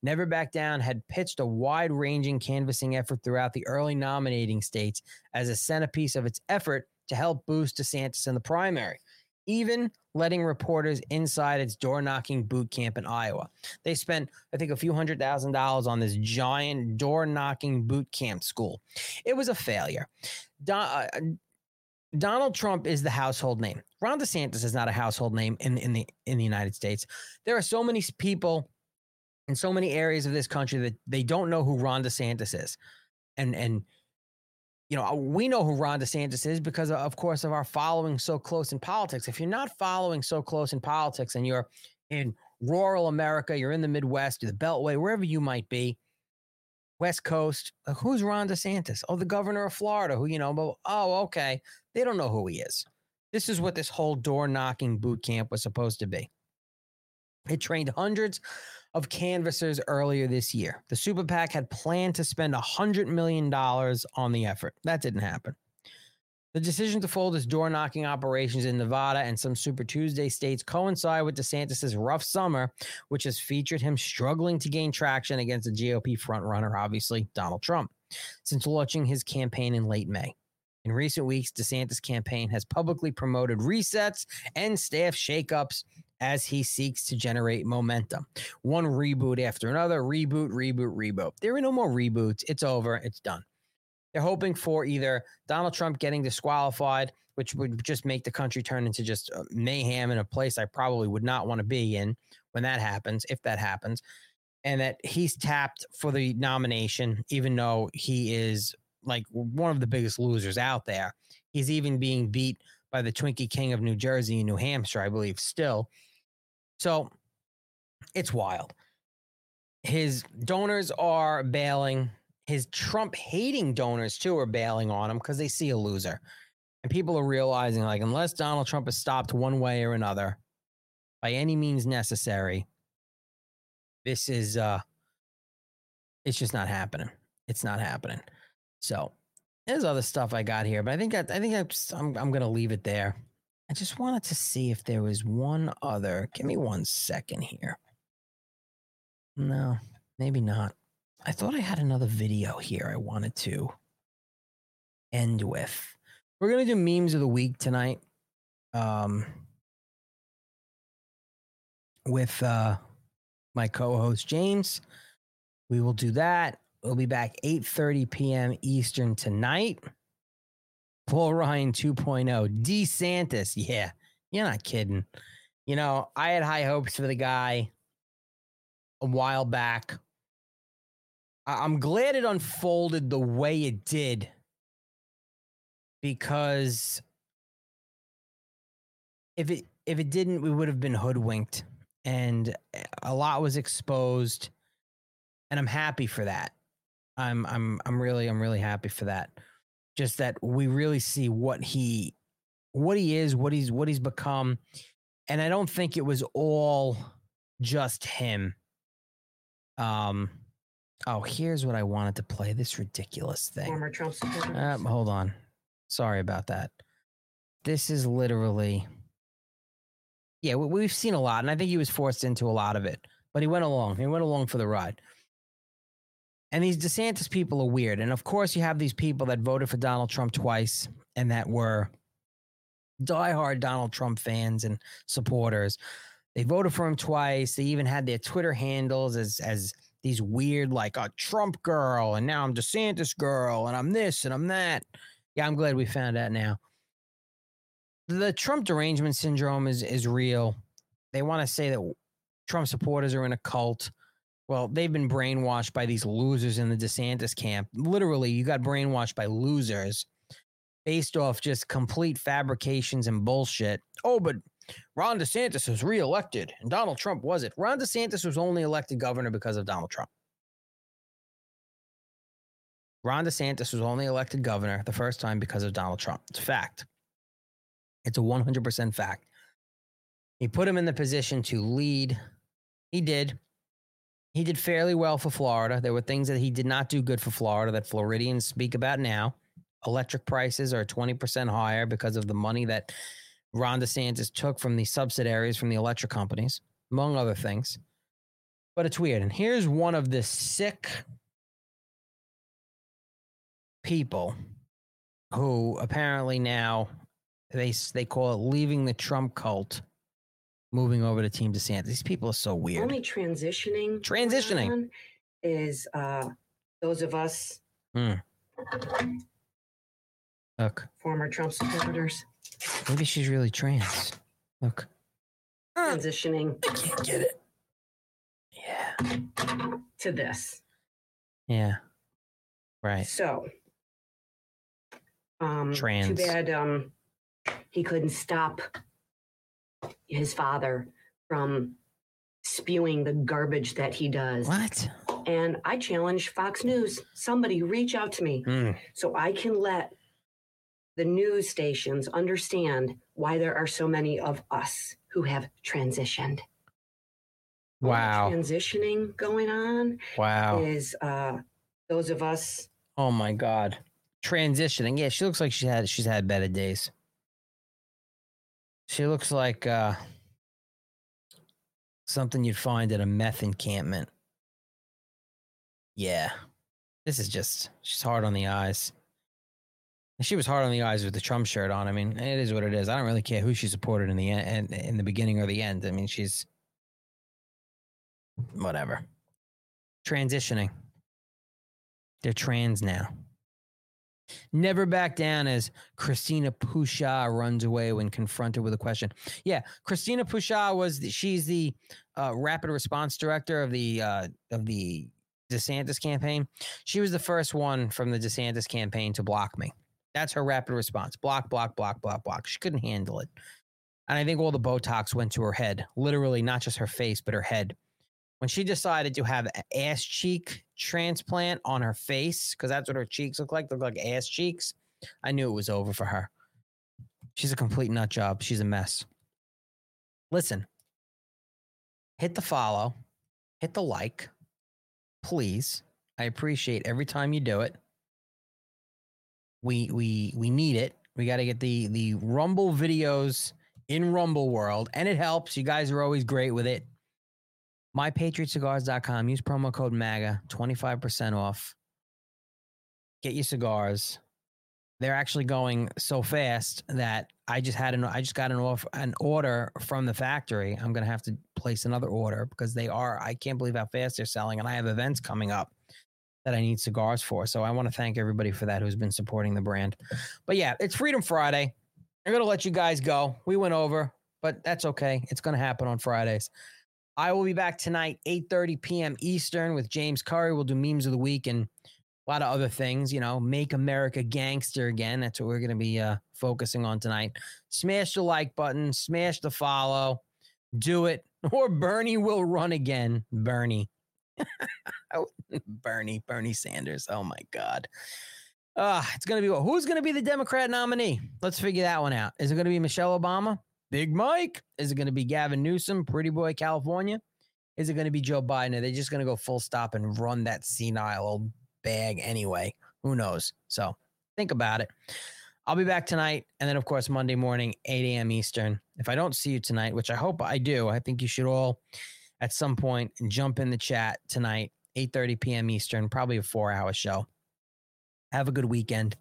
Never Back Down had pitched a wide ranging canvassing effort throughout the early nominating states as a centerpiece of its effort to help boost DeSantis in the primary, even letting reporters inside its door knocking boot camp in Iowa. They spent, I think, a few hundred thousand dollars on this giant door knocking boot camp school. It was a failure. Don, uh, Donald Trump is the household name. Ron DeSantis is not a household name in, in the in the United States. There are so many people in so many areas of this country that they don't know who Ron DeSantis is. And and you know, we know who Ron DeSantis is because of, course of our following so close in politics. If you're not following so close in politics and you're in rural America, you're in the Midwest, the Beltway, wherever you might be, West Coast, uh, who's Ron DeSantis? Oh, the governor of Florida, who, you know, oh, okay. They don't know who he is. This is what this whole door knocking boot camp was supposed to be. It trained hundreds of canvassers earlier this year. The super PAC had planned to spend $100 million on the effort. That didn't happen. The decision to fold its door knocking operations in Nevada and some Super Tuesday states coincide with DeSantis' rough summer, which has featured him struggling to gain traction against the GOP frontrunner, obviously, Donald Trump, since launching his campaign in late May. In recent weeks, DeSantis' campaign has publicly promoted resets and staff shakeups as he seeks to generate momentum. One reboot after another, reboot, reboot, reboot. There are no more reboots. It's over. It's done. They're hoping for either Donald Trump getting disqualified, which would just make the country turn into just uh, mayhem in a place I probably would not want to be in when that happens, if that happens, and that he's tapped for the nomination, even though he is like one of the biggest losers out there. He's even being beat by the Twinkie King of New Jersey and New Hampshire, I believe, still. So it's wild. His donors are bailing. His Trump hating donors, too, are bailing on him because they see a loser. And people are realizing, like, unless Donald Trump is stopped one way or another by any means necessary, this is, uh, it's just not happening. It's not happening. So there's other stuff I got here, but I think that, I think that's, I'm, I'm going to leave it there. I just wanted to see if there was one other. Give me one second here. No, maybe not. I thought I had another video here I wanted to end with. We're going to do memes of the week tonight. Um, with uh, my co-host James. We will do that. We'll be back 8:30 p.m. Eastern tonight. Paul Ryan 2.0. DeSantis. Yeah, you're not kidding. You know, I had high hopes for the guy a while back. I'm glad it unfolded the way it did because if it if it didn't, we would have been hoodwinked and a lot was exposed. And I'm happy for that. I'm I'm I'm really I'm really happy for that just that we really see what he what he is what he's what he's become. And i don't think it was all just him. Um oh here's what i wanted to play this ridiculous thing. Former Trump supporter. um, hold on. Sorry about that. This is literally yeah we, we've seen a lot and i think he was forced into a lot of it but he went along. He went along for the ride and these DeSantis people are weird. And of course, you have these people that voted for Donald Trump twice and that were diehard Donald Trump fans and supporters. They voted for him twice. They even had their Twitter handles as as these weird, like a Trump girl, and now I'm DeSantis girl, and I'm this and I'm that. Yeah, I'm glad we found out now. The Trump derangement syndrome is is real. They want to say that Trump supporters are in a cult. Well, they've been brainwashed by these losers in the DeSantis camp. Literally, you got brainwashed by losers based off just complete fabrications and bullshit. Oh, but Ron DeSantis was reelected and Donald Trump wasn't. Ron DeSantis was only elected governor because of Donald Trump. Ron DeSantis was only elected governor the first time because of Donald Trump. It's a fact. It's a 100% fact. He put him in the position to lead. He did. He did fairly well for Florida. There were things that he did not do good for Florida that Floridians speak about now electric prices are 20% higher because of the money that Ron DeSantis took from the subsidiaries from the electric companies, among other things. But it's weird. And here's one of the sick people who apparently now they they call it leaving the Trump cult, moving over to Team DeSantis. These people are so weird. Only transitioning. Transitioning. is uh, those of us Look, former Trump supporters maybe she's really trans. Look, transitioning I can't get it. Yeah, to this. yeah, right. So, um, Trans. too bad um, he couldn't stop his father from spewing the garbage that he does. What? And I challenge Fox News. Somebody reach out to me Mm, so I can let the news stations understand why there are so many of us who have transitioned. Wow. Transitioning going on Wow. is uh, those of us Oh my god. Transitioning. Yeah, she looks like she had she's had better days. She looks like uh something you'd find at a meth encampment. Yeah. This is just she's hard on the eyes. She was hard on the eyes with the Trump shirt on. I mean, it is what it is. I don't really care who she supported in the end, in the beginning or the end. I mean, she's whatever. Transitioning. They're trans now. Never back down as Christina Pushaw runs away when confronted with a question. Yeah, Christina Pushaw was the, she's the uh, rapid response director of the uh, of the DeSantis campaign. She was the first one from the DeSantis campaign to block me. That's her rapid response. Block, block, block, block, block. She couldn't handle it. And I think all the Botox went to her head, literally not just her face, but her head. When she decided to have a ass cheek transplant on her face, because that's what her cheeks look like, look like ass cheeks, I knew it was over for her. She's a complete nut job. She's a mess. Listen, hit the follow, hit the like, please. I appreciate every time you do it. We we we need it. We got to get the the Rumble videos in Rumble World, and it helps. You guys are always great with it. MyPatriotCigars.com. Use promo code MAGA, 25% off. Get your cigars. They're actually going so fast that I just had an I just got an off an order from the factory. I'm gonna have to place another order because they are I can't believe how fast they're selling, and I have events coming up that I need cigars for. So I want to thank everybody for that who's been supporting the brand. But yeah, it's Freedom Friday. I'm gonna let you guys go. We went over, but that's okay. It's gonna happen on Fridays. I will be back tonight, 8:30 p.m. Eastern with James Curry. We'll do memes of the week and a lot of other things, you know, make America gangster again. That's what we're going to be uh, focusing on tonight. Smash the like button, smash the follow, do it, or Bernie will run again. Bernie. Bernie, Bernie Sanders. Oh my God. Uh, it's going to be who's going to be the Democrat nominee? Let's figure that one out. Is it going to be Michelle Obama? Big Mike? Is it going to be Gavin Newsom, Pretty Boy California? Is it going to be Joe Biden? Are they just going to go full stop and run that senile old bag anyway? Who knows? So think about it. I'll be back tonight. And then, of course, Monday morning, 8 a.m. Eastern. If I don't see you tonight, which I hope I do, I think you should all at some point jump in the chat tonight, 8.30 p.m. Eastern, probably a four-hour show. Have a good weekend.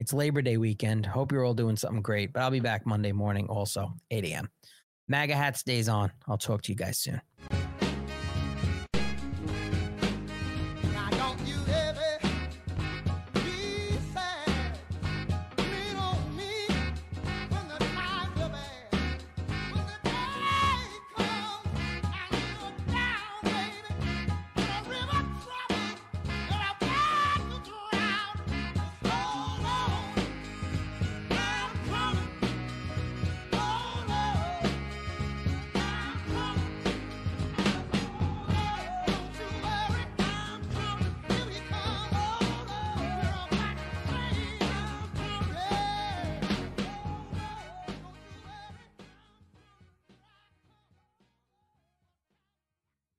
It's Labor Day weekend. Hope you're all doing something great. But I'll be back Monday morning also, 8 a.m. MAGA hat stays on. I'll talk to you guys soon.